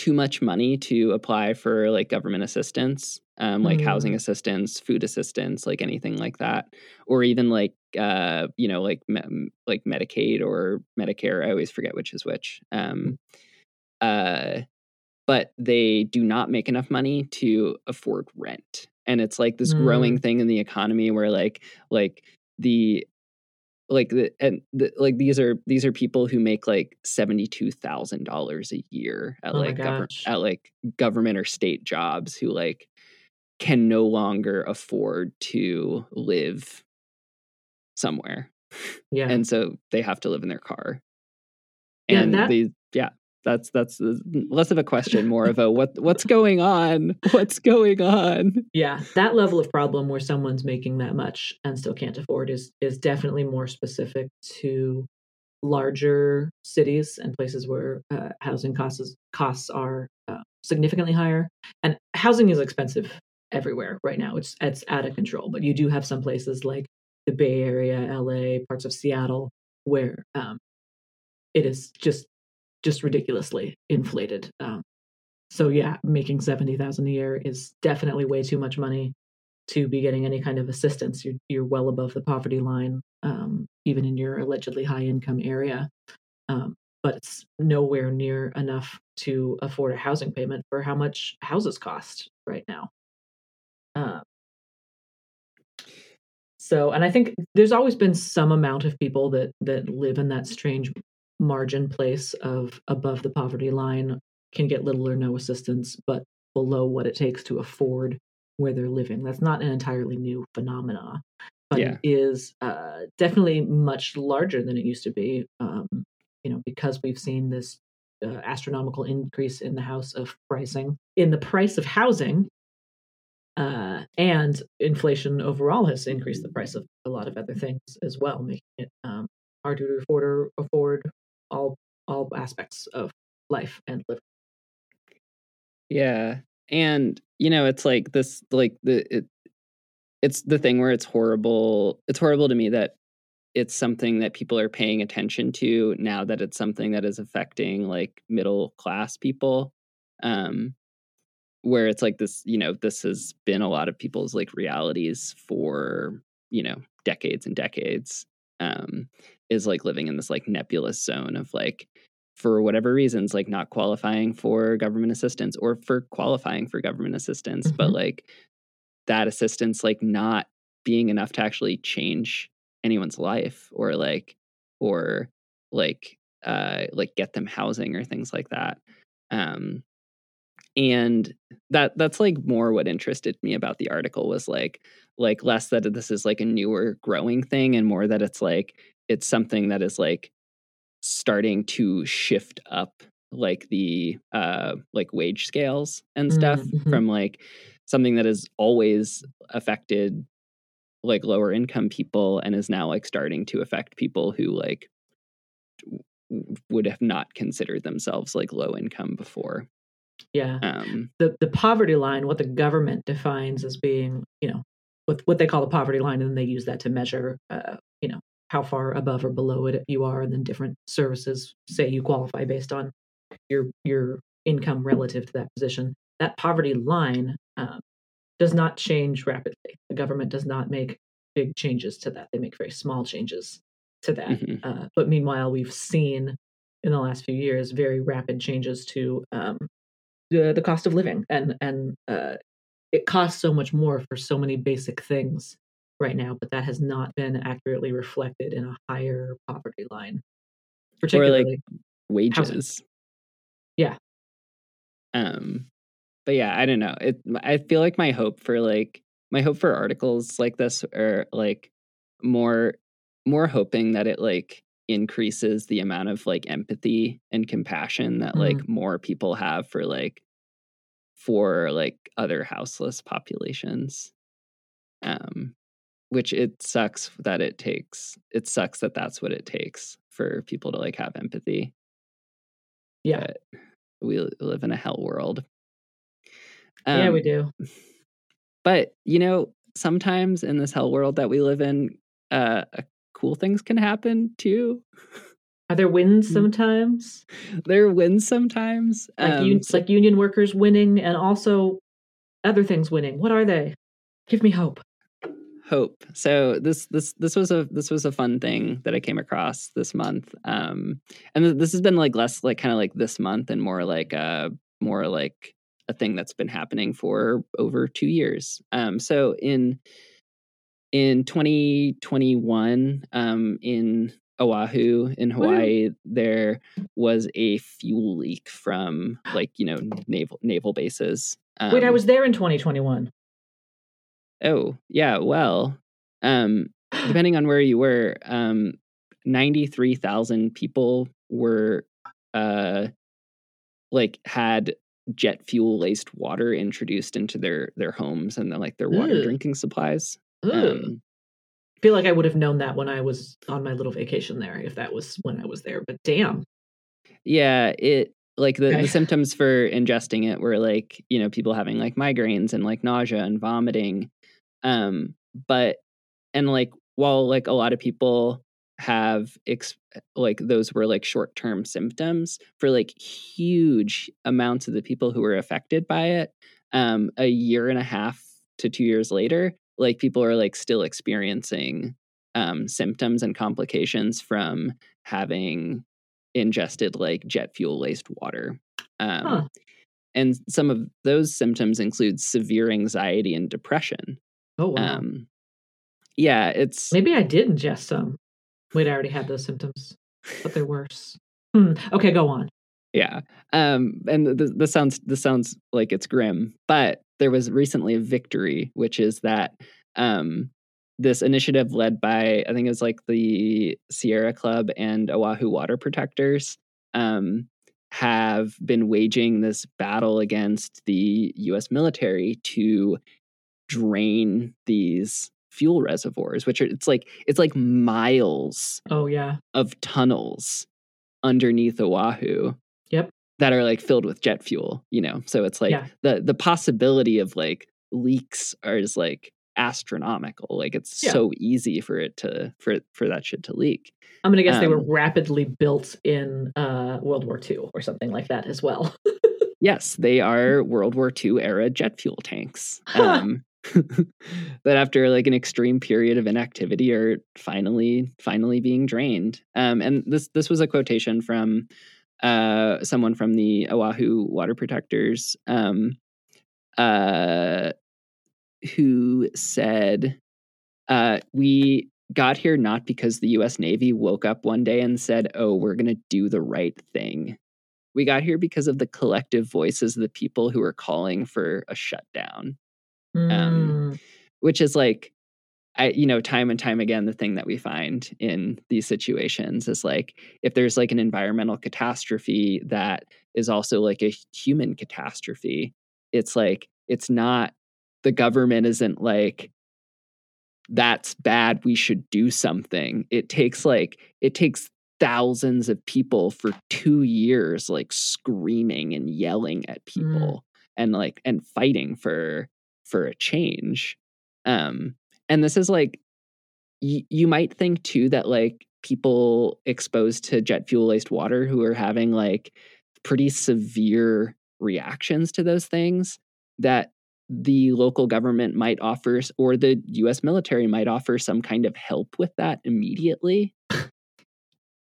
B: too much money to apply for like government assistance um like housing
A: Mm.
B: assistance food assistance like anything like that or even like uh you know like me- like medicaid or medicare i always forget which is which um uh but they do not make enough money to afford rent and it's like this growing
A: Mm.
B: thing in the economy where like like the like the and the, like these are these are people who make like seventy two thousand dollars a year at
A: Oh
B: like government at like government or state jobs who like can no longer afford to live somewhere.
A: Yeah.
B: and so they have to live in their car.
A: Yeah,
B: and
A: that-
B: these yeah that's that's uh, less of a question more of a what what's going on? What's going on?
A: Yeah that level of problem where someone's making that much and still can't afford is is definitely more specific to larger cities and places where uh, housing costs costs are uh, significantly higher. And housing is expensive everywhere right now. It's it's out of control. But you do have some places like the bay area la parts of seattle where um, it is just just ridiculously inflated um, so yeah, making seventy thousand a year is definitely way too much money to be getting any kind of assistance. You're you're well above the poverty line, um, even in your allegedly high income area. Um, but it's nowhere near enough to afford a housing payment for how much houses cost right now. Uh, so, and I think there's always been some amount of people that that live in that strange margin place of above the poverty line can get little or no assistance, but below what it takes to afford where they're living. That's not an entirely new phenomena, but
B: Yeah.
A: it is uh, definitely much larger than it used to be. Um, you know, because we've seen this uh, astronomical increase in the house of pricing, in the price of housing, uh, and inflation overall has increased the price of a lot of other things as well, making it um, harder to afford or afford all all aspects of life and living.
B: Yeah. And you know, it's like this like the it it's the thing where it's horrible. It's horrible to me that it's something that people are paying attention to now that it's something that is affecting like middle class people. Um where it's like this, you know, this has been a lot of people's like realities for, you know, decades and decades. Um is like living in this like nebulous zone of like for whatever reasons like not qualifying for government assistance or for qualifying for government assistance but
A: Mhm.
B: like that assistance like not being enough to actually change anyone's life or like or like uh like get them housing or things like that um and that that's like more what interested me about the article was like like less that this is like a newer growing thing and more that it's like it's something that is like starting to shift up like the uh like wage scales and stuff
A: Mm, mhm.
B: from like something that has always affected like lower income people and is now like starting to affect people who like would have not considered themselves like low income before.
A: Yeah.
B: Um,
A: the the poverty line, what the government defines as being, you know, what what they call the poverty line, and then they use that to measure, uh, how far above or below it you are, and then different services say you qualify based on your your income relative to that position. That poverty line um, does not change rapidly. The government does not make big changes to that. They make very small changes to that.
B: Mhm.
A: Uh, but meanwhile, we've seen in the last few years very rapid changes to um, the the cost of living, and and uh, it costs so much more for so many basic things right now. But that has not been accurately reflected in a higher poverty line, particularly.
B: wages.
A: Yeah.
B: Um, but yeah, I don't know. It. I feel like my hope for like my hope for articles like this are like more more hoping that it like increases the amount of like empathy and compassion that like more people have for like for like other houseless populations um which it sucks that it takes it sucks that that's what it takes for people to like have empathy
A: yeah,
B: but we live in a hell world
A: yeah,
B: Um,
A: we do.
B: but you know sometimes in this hell world that we live in uh cool things can happen too
A: Are there wins
B: Mm.
A: sometimes?
B: there are wins sometimes
A: Like
B: um,
A: un- like union workers winning, and also other things winning. What are they? Give me hope.
B: Hope. So this this this was a this was a fun thing that i came across this month um and th- this has been like less like kind of like this month and more like uh more like a thing that's been happening for over two years. Um so in in 2021 um in oahu in hawaii there was a fuel leak from like you know naval naval bases
A: Wait, I
B: Um,
A: was there in 2021.
B: Oh, yeah. Well, um, depending on where you were, um, 93,000 people were, uh, like had jet fuel laced water introduced into their, their homes and then like their water
A: Ugh.
B: drinking supplies. Um,
A: I feel like I would have known that when I was on my little vacation there, if that was when I was there. But damn,
B: yeah, it, like the, the symptoms for ingesting it were like, you know, people having like migraines and like nausea and vomiting. Um, but, and like, while like a lot of people have ex- like those were like short term symptoms for like huge amounts of the people who were affected by it um a year and a half to 2 years later like people are like still experiencing um symptoms and complications from having ingested like jet fuel laced water um
A: Huh.
B: and some of those symptoms include severe anxiety and depression
A: oh wow.
B: um yeah it's
A: Maybe I did ingest some. Wait, I already had those symptoms, but they're worse. Hmm. Okay, go on.
B: Yeah. Um, and th- th- this sounds this sounds like it's grim, but there was recently a victory, which is that um, this initiative led by I think it was like the Sierra Club and Oahu Water Protectors um, have been waging this battle against the U.S. military to drain these fuel reservoirs, which are it's like it's like miles
A: Oh yeah.
B: of tunnels underneath Oahu.
A: Yep.
B: That are like filled with jet fuel, you know. So it's like
A: Yeah.
B: the the possibility of like leaks are is like astronomical. Like it's
A: Yeah.
B: so easy for it to for for that shit to leak.
A: I'm gonna guess they were
B: Um,
A: rapidly built in uh, World War II or something like that as well. *laughs*
B: Yes, they are *laughs* World War II era jet fuel tanks.
A: Huh.
B: Um, *laughs* that after like an extreme period of inactivity are finally finally being drained. Um, and this this was a quotation from uh, someone from the Oahu Water Protectors, um, uh, who said, uh, "We got here not because the U.S. Navy woke up one day and said, "Oh, we're going to do the right thing." We got here because of the collective voices of the people who are calling for a shutdown,
A: Mm,
B: which is like, I, you know, time and time again, the thing that we find in these situations is like, if there's like an environmental catastrophe that is also like a human catastrophe, it's like, it's not, the government isn't like, that's bad, we should do something. It takes like, it takes thousands of people for two years, like screaming and yelling at
A: Mm.
B: people and like and fighting for for a change. Um, and this is like y- you might think too that like people exposed to jet fuel laced water who are having like pretty severe reactions to those things that the local government might offer or the US military might offer some kind of help with that immediately.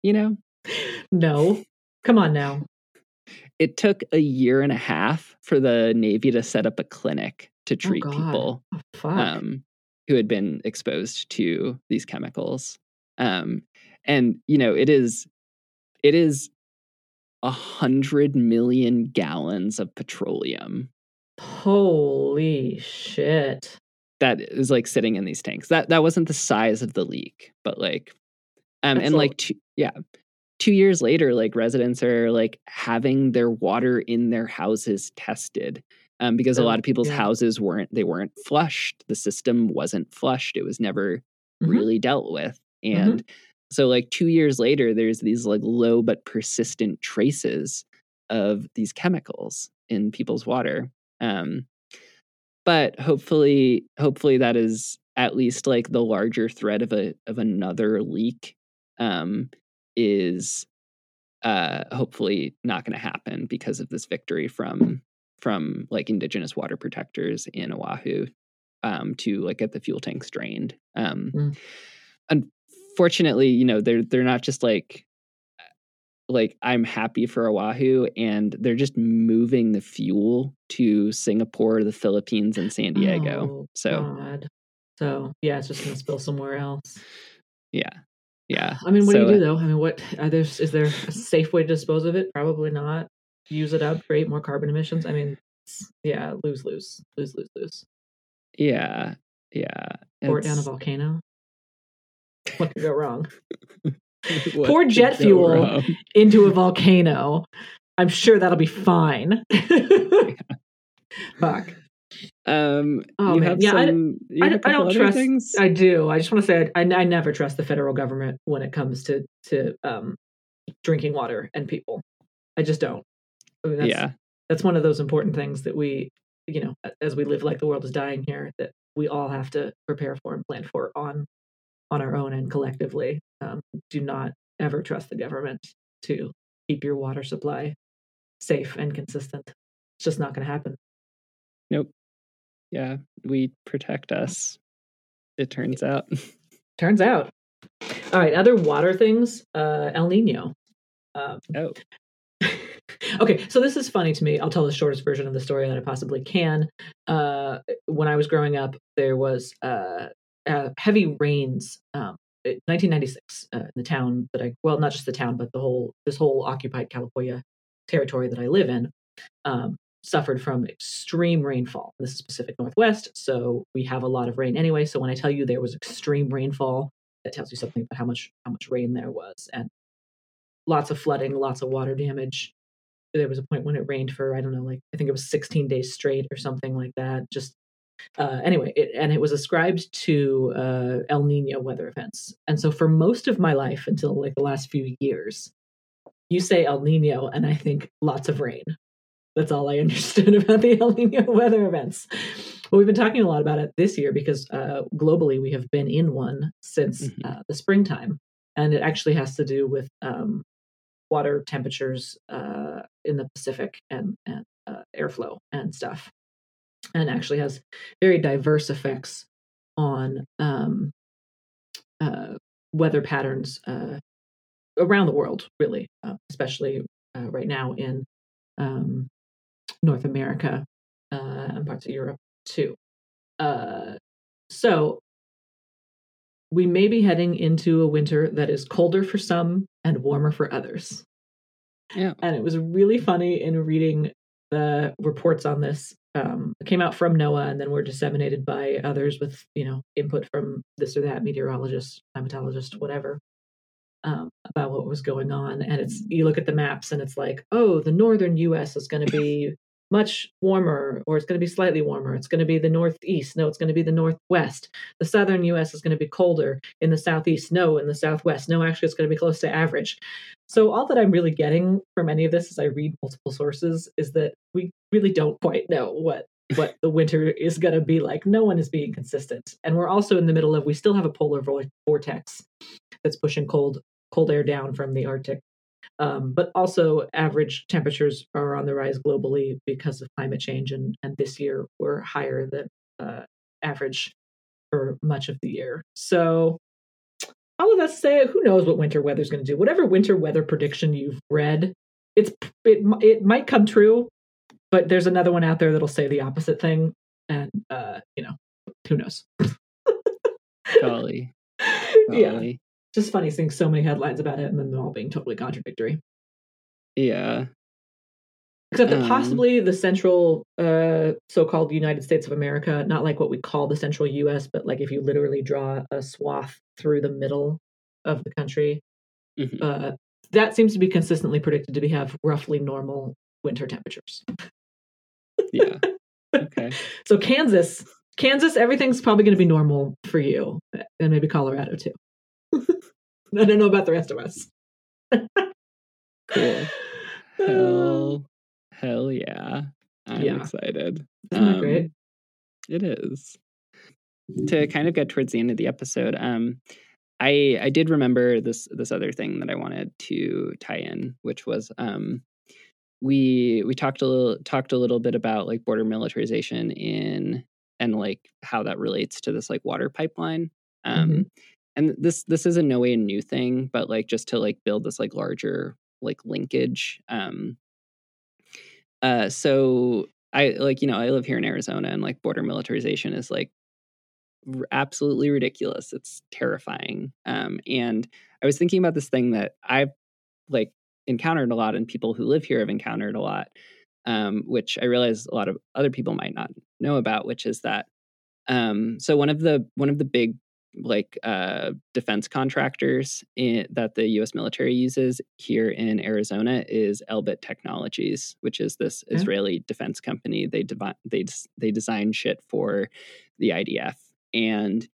B: you know,
A: No. Come on now.
B: it took a year and a half for the Navy to set up a clinic to treat
A: God.
B: people
A: Oh,
B: um, who had been exposed to these chemicals. Um, and you know, it is it is a hundred million gallons of petroleum
A: Holy shit.
B: that is like sitting in these tanks. That that wasn't the size of the leak, but like, um,
A: That's
B: and like two, yeah, two years later, like residents are like having their water in their houses tested, um, because a
A: Oh,
B: lot of people's
A: yeah.
B: houses weren't they weren't flushed. The system wasn't flushed. It was never
A: Mhm.
B: really dealt with,
A: Mm-hmm.
B: and so like two years later, there's these like low but persistent traces of these chemicals in people's water. Um, but hopefully hopefully that is at least like the larger threat of a of another leak um is uh hopefully not going to happen because of this victory from from like indigenous water protectors in Oahu um to like get the fuel tanks drained um
A: Mm.
B: unfortunately you know they're they're not just like like I'm happy for Oahu and they're just moving the fuel to Singapore, the Philippines, and San Diego.
A: Oh,
B: so
A: God. So yeah, it's just gonna spill somewhere else.
B: yeah. Yeah.
A: I mean, what
B: So,
A: do you do
B: uh,
A: though? I mean, what are there? Is there a safe way to dispose of it? Probably not. Use it up, create more carbon emissions. I mean, yeah, lose, lose, lose, lose, lose.
B: Yeah. Yeah.
A: Pour it down a volcano. What could go wrong? *laughs* Pour jet fuel.
B: wrong?
A: Into a *laughs* volcano. I'm sure that'll be fine. Fuck.
B: Um
A: Oh,
B: you
A: man.
B: have
A: Yeah, I
B: some
A: I,
B: have a
A: d- I
B: couple
A: don't trust.
B: things?
A: I do. I just want to say I, I never trust the federal government when it comes to to um, drinking water and people. I just don't. I mean, that's,
B: yeah.
A: that's one of those important things that we, you know, as we live like the world is dying here, that we all have to prepare for and plan for on on our own and collectively. Um, do not ever trust the government to keep your water supply safe and consistent. It's just not going to happen.
B: Nope. Yeah. We protect us. It turns out. *laughs*
A: Turns out. All right, other water things. Uh, El Nino. Um,
B: oh.
A: Okay, so this is funny to me. I'll tell the shortest version of the story that I possibly can. Uh, when I was growing up, there was uh, uh, heavy rains. Um, 1996 uh, in the town that I well, not just the town, but the whole this whole occupied California territory that I live in um, suffered from extreme rainfall. This is Pacific Northwest, so we have a lot of rain anyway. So when I tell you there was extreme rainfall, that tells you something about how much how much rain there was, and lots of flooding, lots of water damage. There was a point when it rained for I don't know, like I think it was 16 days straight or something like that. Just uh, anyway, it, and it was ascribed to uh, El Nino weather events. And so for most of my life, until like the last few years, you say El Nino, and I think lots of rain. That's all I *laughs* understood about the El Nino weather events. Well, we've been talking a lot about it this year because uh, globally we have been in one since
B: Mhm.
A: uh, the springtime, and it actually has to do with um, water temperatures uh, in the Pacific and and uh, airflow and stuff, and actually has very diverse effects on um, uh, weather patterns uh, around the world, really, uh, especially uh, right now in um, North America and parts of Europe too. So we may be heading into a winter that is colder for some and warmer for others.
B: Yeah.
A: And it was really funny in reading the reports on this. Um, it came out from NOAA and then were disseminated by others with, you know, input from this or that meteorologist, climatologist, whatever, um, about what was going on. And it's you look at the maps and it's like, oh, the northern U.S. is going to be *laughs* much warmer or it's going to be slightly warmer. It's going to be the northeast. No, it's going to be the northwest. The southern US is going to be colder. In the southeast, no. In the southwest, no, actually, it's going to be close to average. So, all that I'm really getting from any of this as I read multiple sources is that we really don't quite know what. What the winter is going to be like. No one is being consistent. And we're also in the middle of, we still have a polar vortex that's pushing cold cold air down from the Arctic um, but also, average temperatures are on the rise globally because of climate change, and, and this year we're higher than uh, average for much of the year. So, all of that to say, who knows what winter weather is going to do? Whatever winter weather prediction you've read, it's it it might come true, but there's another one out there that'll say the opposite thing, and uh, you know, who knows?
B: Golly. *laughs*
A: Golly. Yeah just funny seeing so many headlines about it and then them all being totally contradictory.
B: Yeah.
A: Except that um, possibly the central uh, so-called United States of America, not like what we call the central US, but like if you literally draw a swath through the middle of the country, mm-hmm. uh, that seems to be consistently predicted to be have roughly normal winter temperatures.
B: yeah. Okay. *laughs*
A: so Kansas, Kansas, everything's probably going to be normal for you, and maybe Colorado too. I don't know about the rest of us.
B: cool. *laughs* Hell, hell yeah. I'm yeah. excited.
A: Isn't um, great?
B: It is. To kind of get towards the end of the episode, um, I I did remember this this other thing that I wanted to tie in, which was um, we we talked a little talked a little bit about like border militarization in and like how that relates to this like water pipeline. Um, mm-hmm and this this is in no way a new thing but like just to like build this like larger like linkage um uh so i like you know i live here in arizona and like border militarization is like r- absolutely ridiculous. It's terrifying um and i was thinking about this thing that i've like encountered a lot and people who live here have encountered a lot um which i realize a lot of other people might not know about which is that um so one of the one of the big like uh, defense contractors in, that the U.S. military uses here in Arizona is Elbit Technologies, which is this yeah. Israeli defense company. They devi- they they design shit for the IDF, and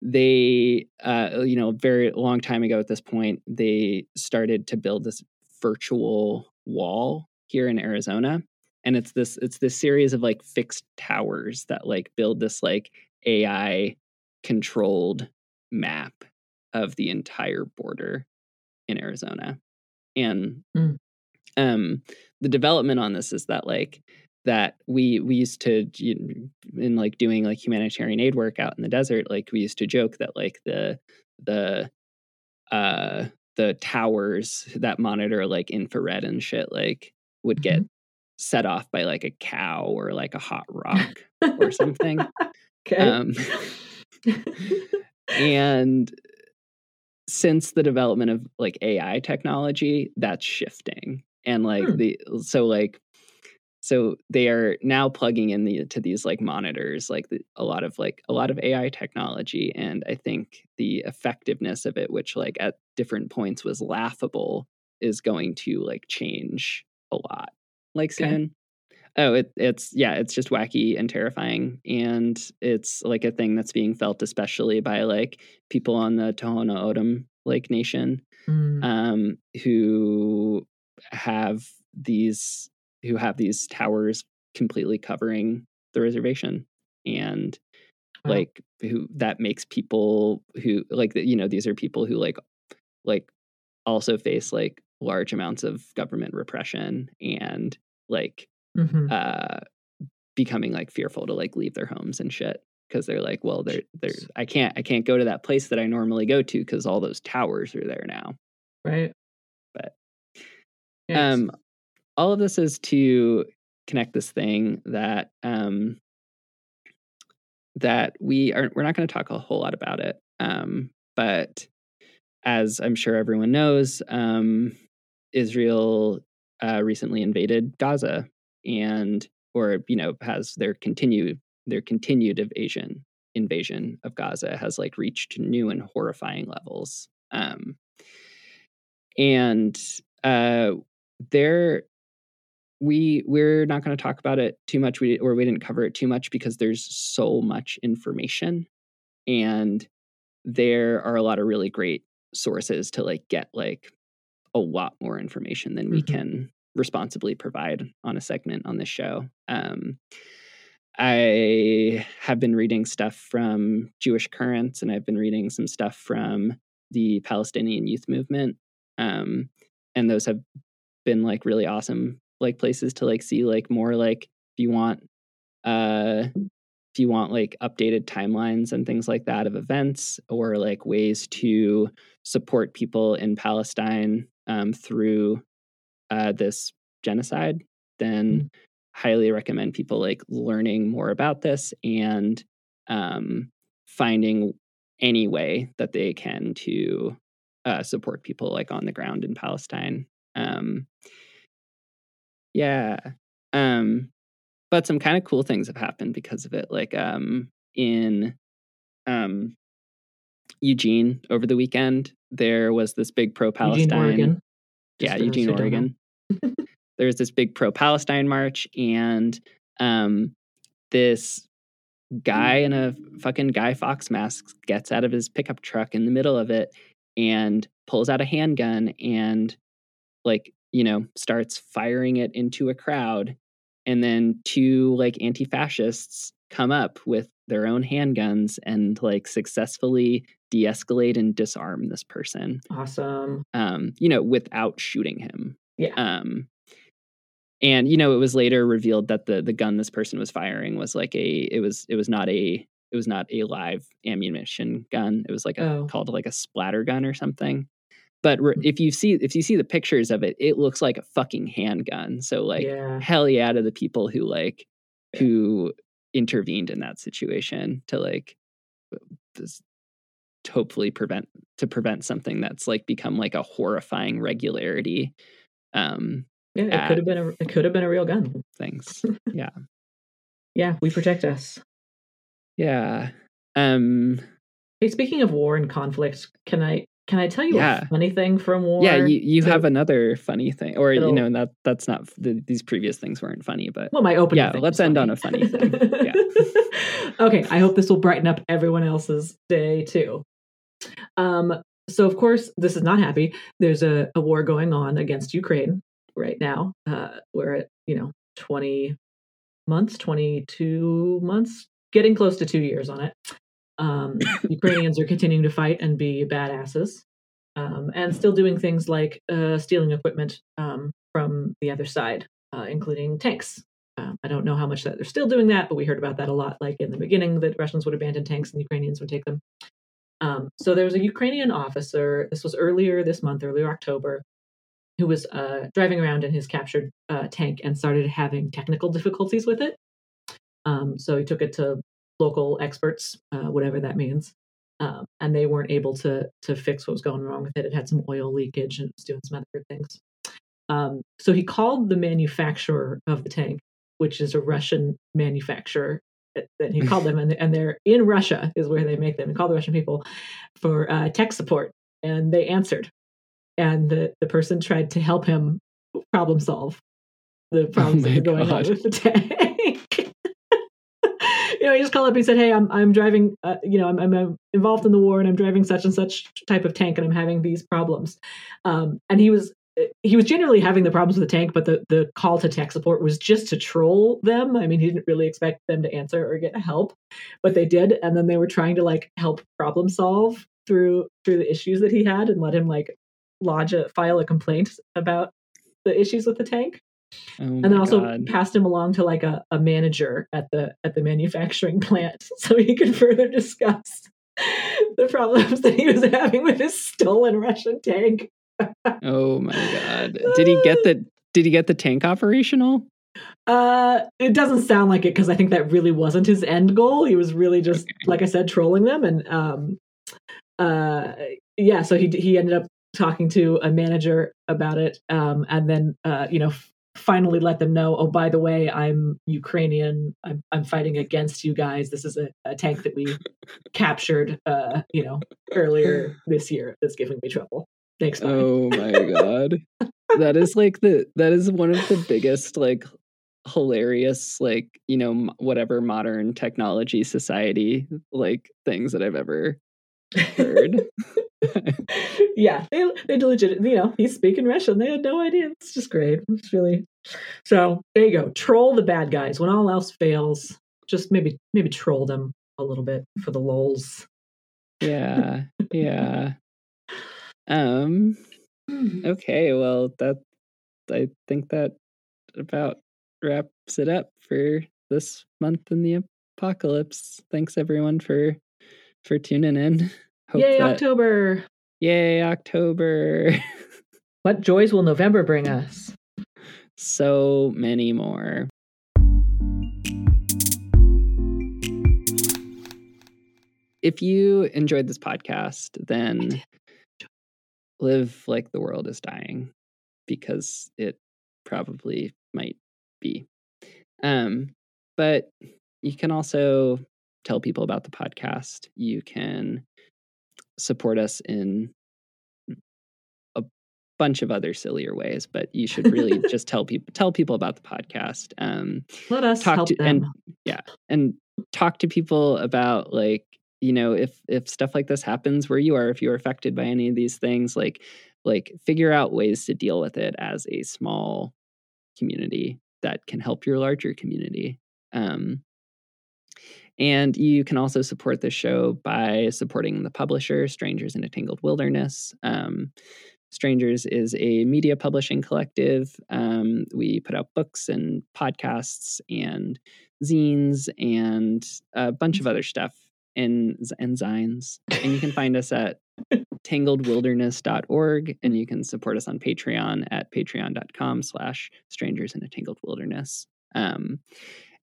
B: they uh, you know very long time ago at this point they started to build this virtual wall here in Arizona. And it's this it's this series of like fixed towers that like build this like AI controlled map of the entire border in Arizona. And mm. um, the development on this is that like that we we used to in like doing like humanitarian aid work out in the desert like we used to joke that like the the uh the towers that monitor like infrared and shit like would get mm-hmm. set off by like a cow or like a hot *laughs* rock or something
A: okay. um *laughs* *laughs*
B: and since the development of like AI technology, that's shifting. And like hmm. the so like so they are now plugging in the to these like monitors like the, a lot of like a lot of ai technology and i think the effectiveness of it which like at different points was laughable is going to like change a lot like okay. Oh, it, it's yeah, it's just wacky and terrifying, and it's like a thing that's being felt especially by like people on the Tohono O'odham Lake Nation, mm. um, who have these who have these towers completely covering the reservation, and wow. like who that makes people who like you know these are people who like like also face like large amounts of government repression and like mm-hmm. uh, becoming like fearful to like leave their homes and shit because they're like, well, they're they're I can't I can't go to that place that I normally go to because all those towers are there now.
A: Right.
B: But yes. um, all of this is to connect this thing that um that we are we're not going to talk a whole lot about it um but as i'm sure everyone knows um israel uh, recently invaded gaza and or you know has their continued their continued invasion invasion of Gaza has like reached new and horrifying levels. Um, and uh, there we we're not going to talk about it too much we or we didn't cover it too much because there's so much information and there are a lot of really great sources to like get like a lot more information than we
A: Mhm.
B: can responsibly provide on a segment on this show um I have been reading stuff from Jewish Currents and I've been reading some stuff from the Palestinian youth movement. Um, and those have been like really awesome like places to like see like more like if you want uh if you want like updated timelines and things like that of events or like ways to support people in Palestine um, through uh, this genocide, then highly recommend people like learning more about this and um, finding any way that they can to uh, support people like on the ground in Palestine. Um, yeah. Um, but some kind of cool things have happened because of it. Like um, in um, Eugene over the weekend, there was this big pro Palestine. Yeah,
A: Just for those
B: Eugene. Oregon. *laughs* there was this big pro Palestine march, and um, this guy in a fucking Guy Fawkes mask gets out of his pickup truck in the middle of it and pulls out a handgun and, like, you know, starts firing it into a crowd. And then two, like, anti fascists come up with their own handguns and, like, successfully de escalate and disarm this person
A: Awesome.
B: um, you know, without shooting him.
A: Yeah.
B: Um, and you know, it was later revealed that the the gun this person was firing was like a it was it was not a it was not a live ammunition gun. It was like a
A: Oh.
B: called like a splatter gun or something. But re-
A: Hmm.
B: if you see if you see the pictures of it, it looks like a fucking handgun. So like
A: yeah.
B: hell yeah to the people who like who intervened in that situation to like hopefully prevent to prevent something that's like become like a horrifying regularity um
A: Yeah. It could have been a it could have been a real gun.
B: things *laughs* yeah
A: Yeah. We protect us.
B: yeah um
A: Hey, speaking of war and conflict, can I can I tell you
B: Yeah.
A: a funny thing from war?
B: yeah you, you
A: So-
B: have another funny thing or you know that that's not the, these previous things weren't funny but
A: Well, my opening.
B: Yeah,
A: thing
B: let's end
A: funny.
B: on a funny *laughs* thing. Yeah.
A: okay, I hope this will brighten up everyone else's day too. Um, so of course, this is not happy. There's a, a war going on against Ukraine right now. Uh, we're at you know 20 months, 22 months, getting close to two years on it. Um, Ukrainians are continuing to fight and be badasses, um, and still doing things like uh, stealing equipment um, from the other side, uh, including tanks. Um, I don't know how much that they're still doing that, but we heard about that a lot. Like in the beginning, that Russians would abandon tanks and Ukrainians would take them. Um, so there was a Ukrainian officer. This was earlier this month, earlier October, who was uh, driving around in his captured uh, tank and started having technical difficulties with it. Um, so he took it to local experts, uh, whatever that means, um, and they weren't able to to fix what was going wrong with it. It had some oil leakage and it was doing some other things. Um, so he called the manufacturer of the tank, which is a Russian manufacturer. And he called them, and, and they're in Russia, is where they make them. He called the Russian people for uh, tech support, and they answered. And the, the person tried to help him problem solve the problems that were going on with the *laughs* tank. *laughs* you know, he just called up and he said, "Hey, I'm I'm driving. Uh, you know, I'm, I'm uh, involved in the war, and I'm driving such and such type of tank, and I'm having these problems." Um, and he was he was generally having the problems with the tank, but the the call to tech support was just to troll them. I mean, he didn't really expect them to answer or get help, but they did, and then they were trying to like help problem solve through through the issues that he had, and let him like lodge a file a complaint about the issues with the tank
B: oh
A: and also
B: God.
A: passed him along to like a, a manager at the at the manufacturing *laughs* plant *laughs* so he could further discuss the problems that he was having with his stolen russian tank
B: oh my god *laughs* did he get the did he get the tank operational
A: uh it doesn't sound like it because i think that really wasn't his end goal he was really just
B: Okay.
A: like i said trolling them and um uh yeah so he he ended up talking to a manager about it um and then uh you know f- finally let them know oh by the way i'm ukrainian i'm, I'm fighting against you guys this is a, a tank that we *laughs* captured uh you know earlier *laughs* this year that's giving me trouble thanks bye.
B: oh my god that is like the that is one of the biggest like hilarious like you know whatever modern technology society like things that I've ever *laughs* heard. *laughs*
A: yeah, they they legit. You know, he's speaking Russian. They had no idea. It's just great. It's really so. There you go. Troll the bad guys when all else fails. Just maybe maybe troll them a little bit for the lols.
B: yeah, yeah. *laughs* Um. Okay. Well, that I think that about wraps it up for this month in the apocalypse. Thanks everyone for for tuning in. *laughs* Hope
A: Yay,
B: that-
A: October!
B: Yay, October. *laughs*
A: What joys will November bring us?
B: so many more. If you enjoyed this podcast, then live like the world is dying because it probably might be. Um, but you can also tell people about the podcast. You can support us in a bunch of other sillier ways, but you should really *laughs* just tell people tell people about the podcast. Um,
A: Let us
B: talk
A: help
B: to
A: them.
B: and yeah, and talk to people about like you know if if stuff like this happens where you are, if you are affected by any of these things, like like figure out ways to deal with it as a small community that can help your larger community. Um, and you can also support the show by supporting the publisher, Strangers in a Tangled Wilderness. Um, Strangers is a media publishing collective. Um, we put out books and podcasts and zines and a bunch of other stuff and, zines. And you can find us at tangledwilderness.org and you can support us on Patreon at patreon.com slash strangers in a tangled wilderness. Um,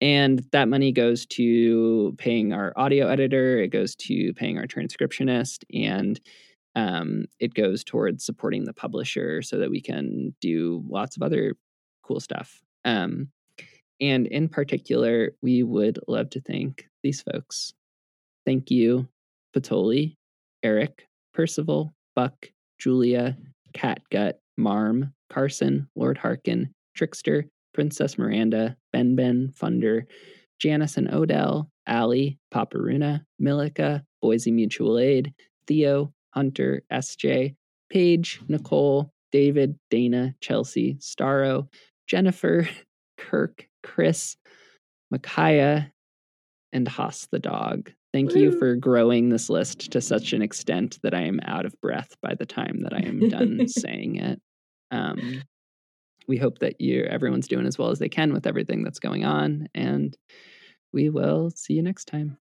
B: and that money goes to paying our audio editor, it goes to paying our transcriptionist, and um, it goes towards supporting the publisher so that we can do lots of other cool stuff. Um, and in particular, we would love to thank these folks. Thank you, Patoli, Eric, Percival, Buck, Julia, Catgut, Marm, Carson, Lord Harkin, Trickster, Princess Miranda, Ben Ben, Funder, Janice and Odell, Allie, Paparuna, Milica, Boise Mutual Aid, Theo, Hunter, SJ, Paige, Nicole, David, Dana, Chelsea, Starro, Jennifer, *laughs* Kirk, Chris, Micaiah, and Haas the dog. Thank you for growing this list to such an extent that I am out of breath by the time that I am done *laughs* saying it. Um, we hope that you everyone's doing as well as they can with everything that's going on, and we will see you next time.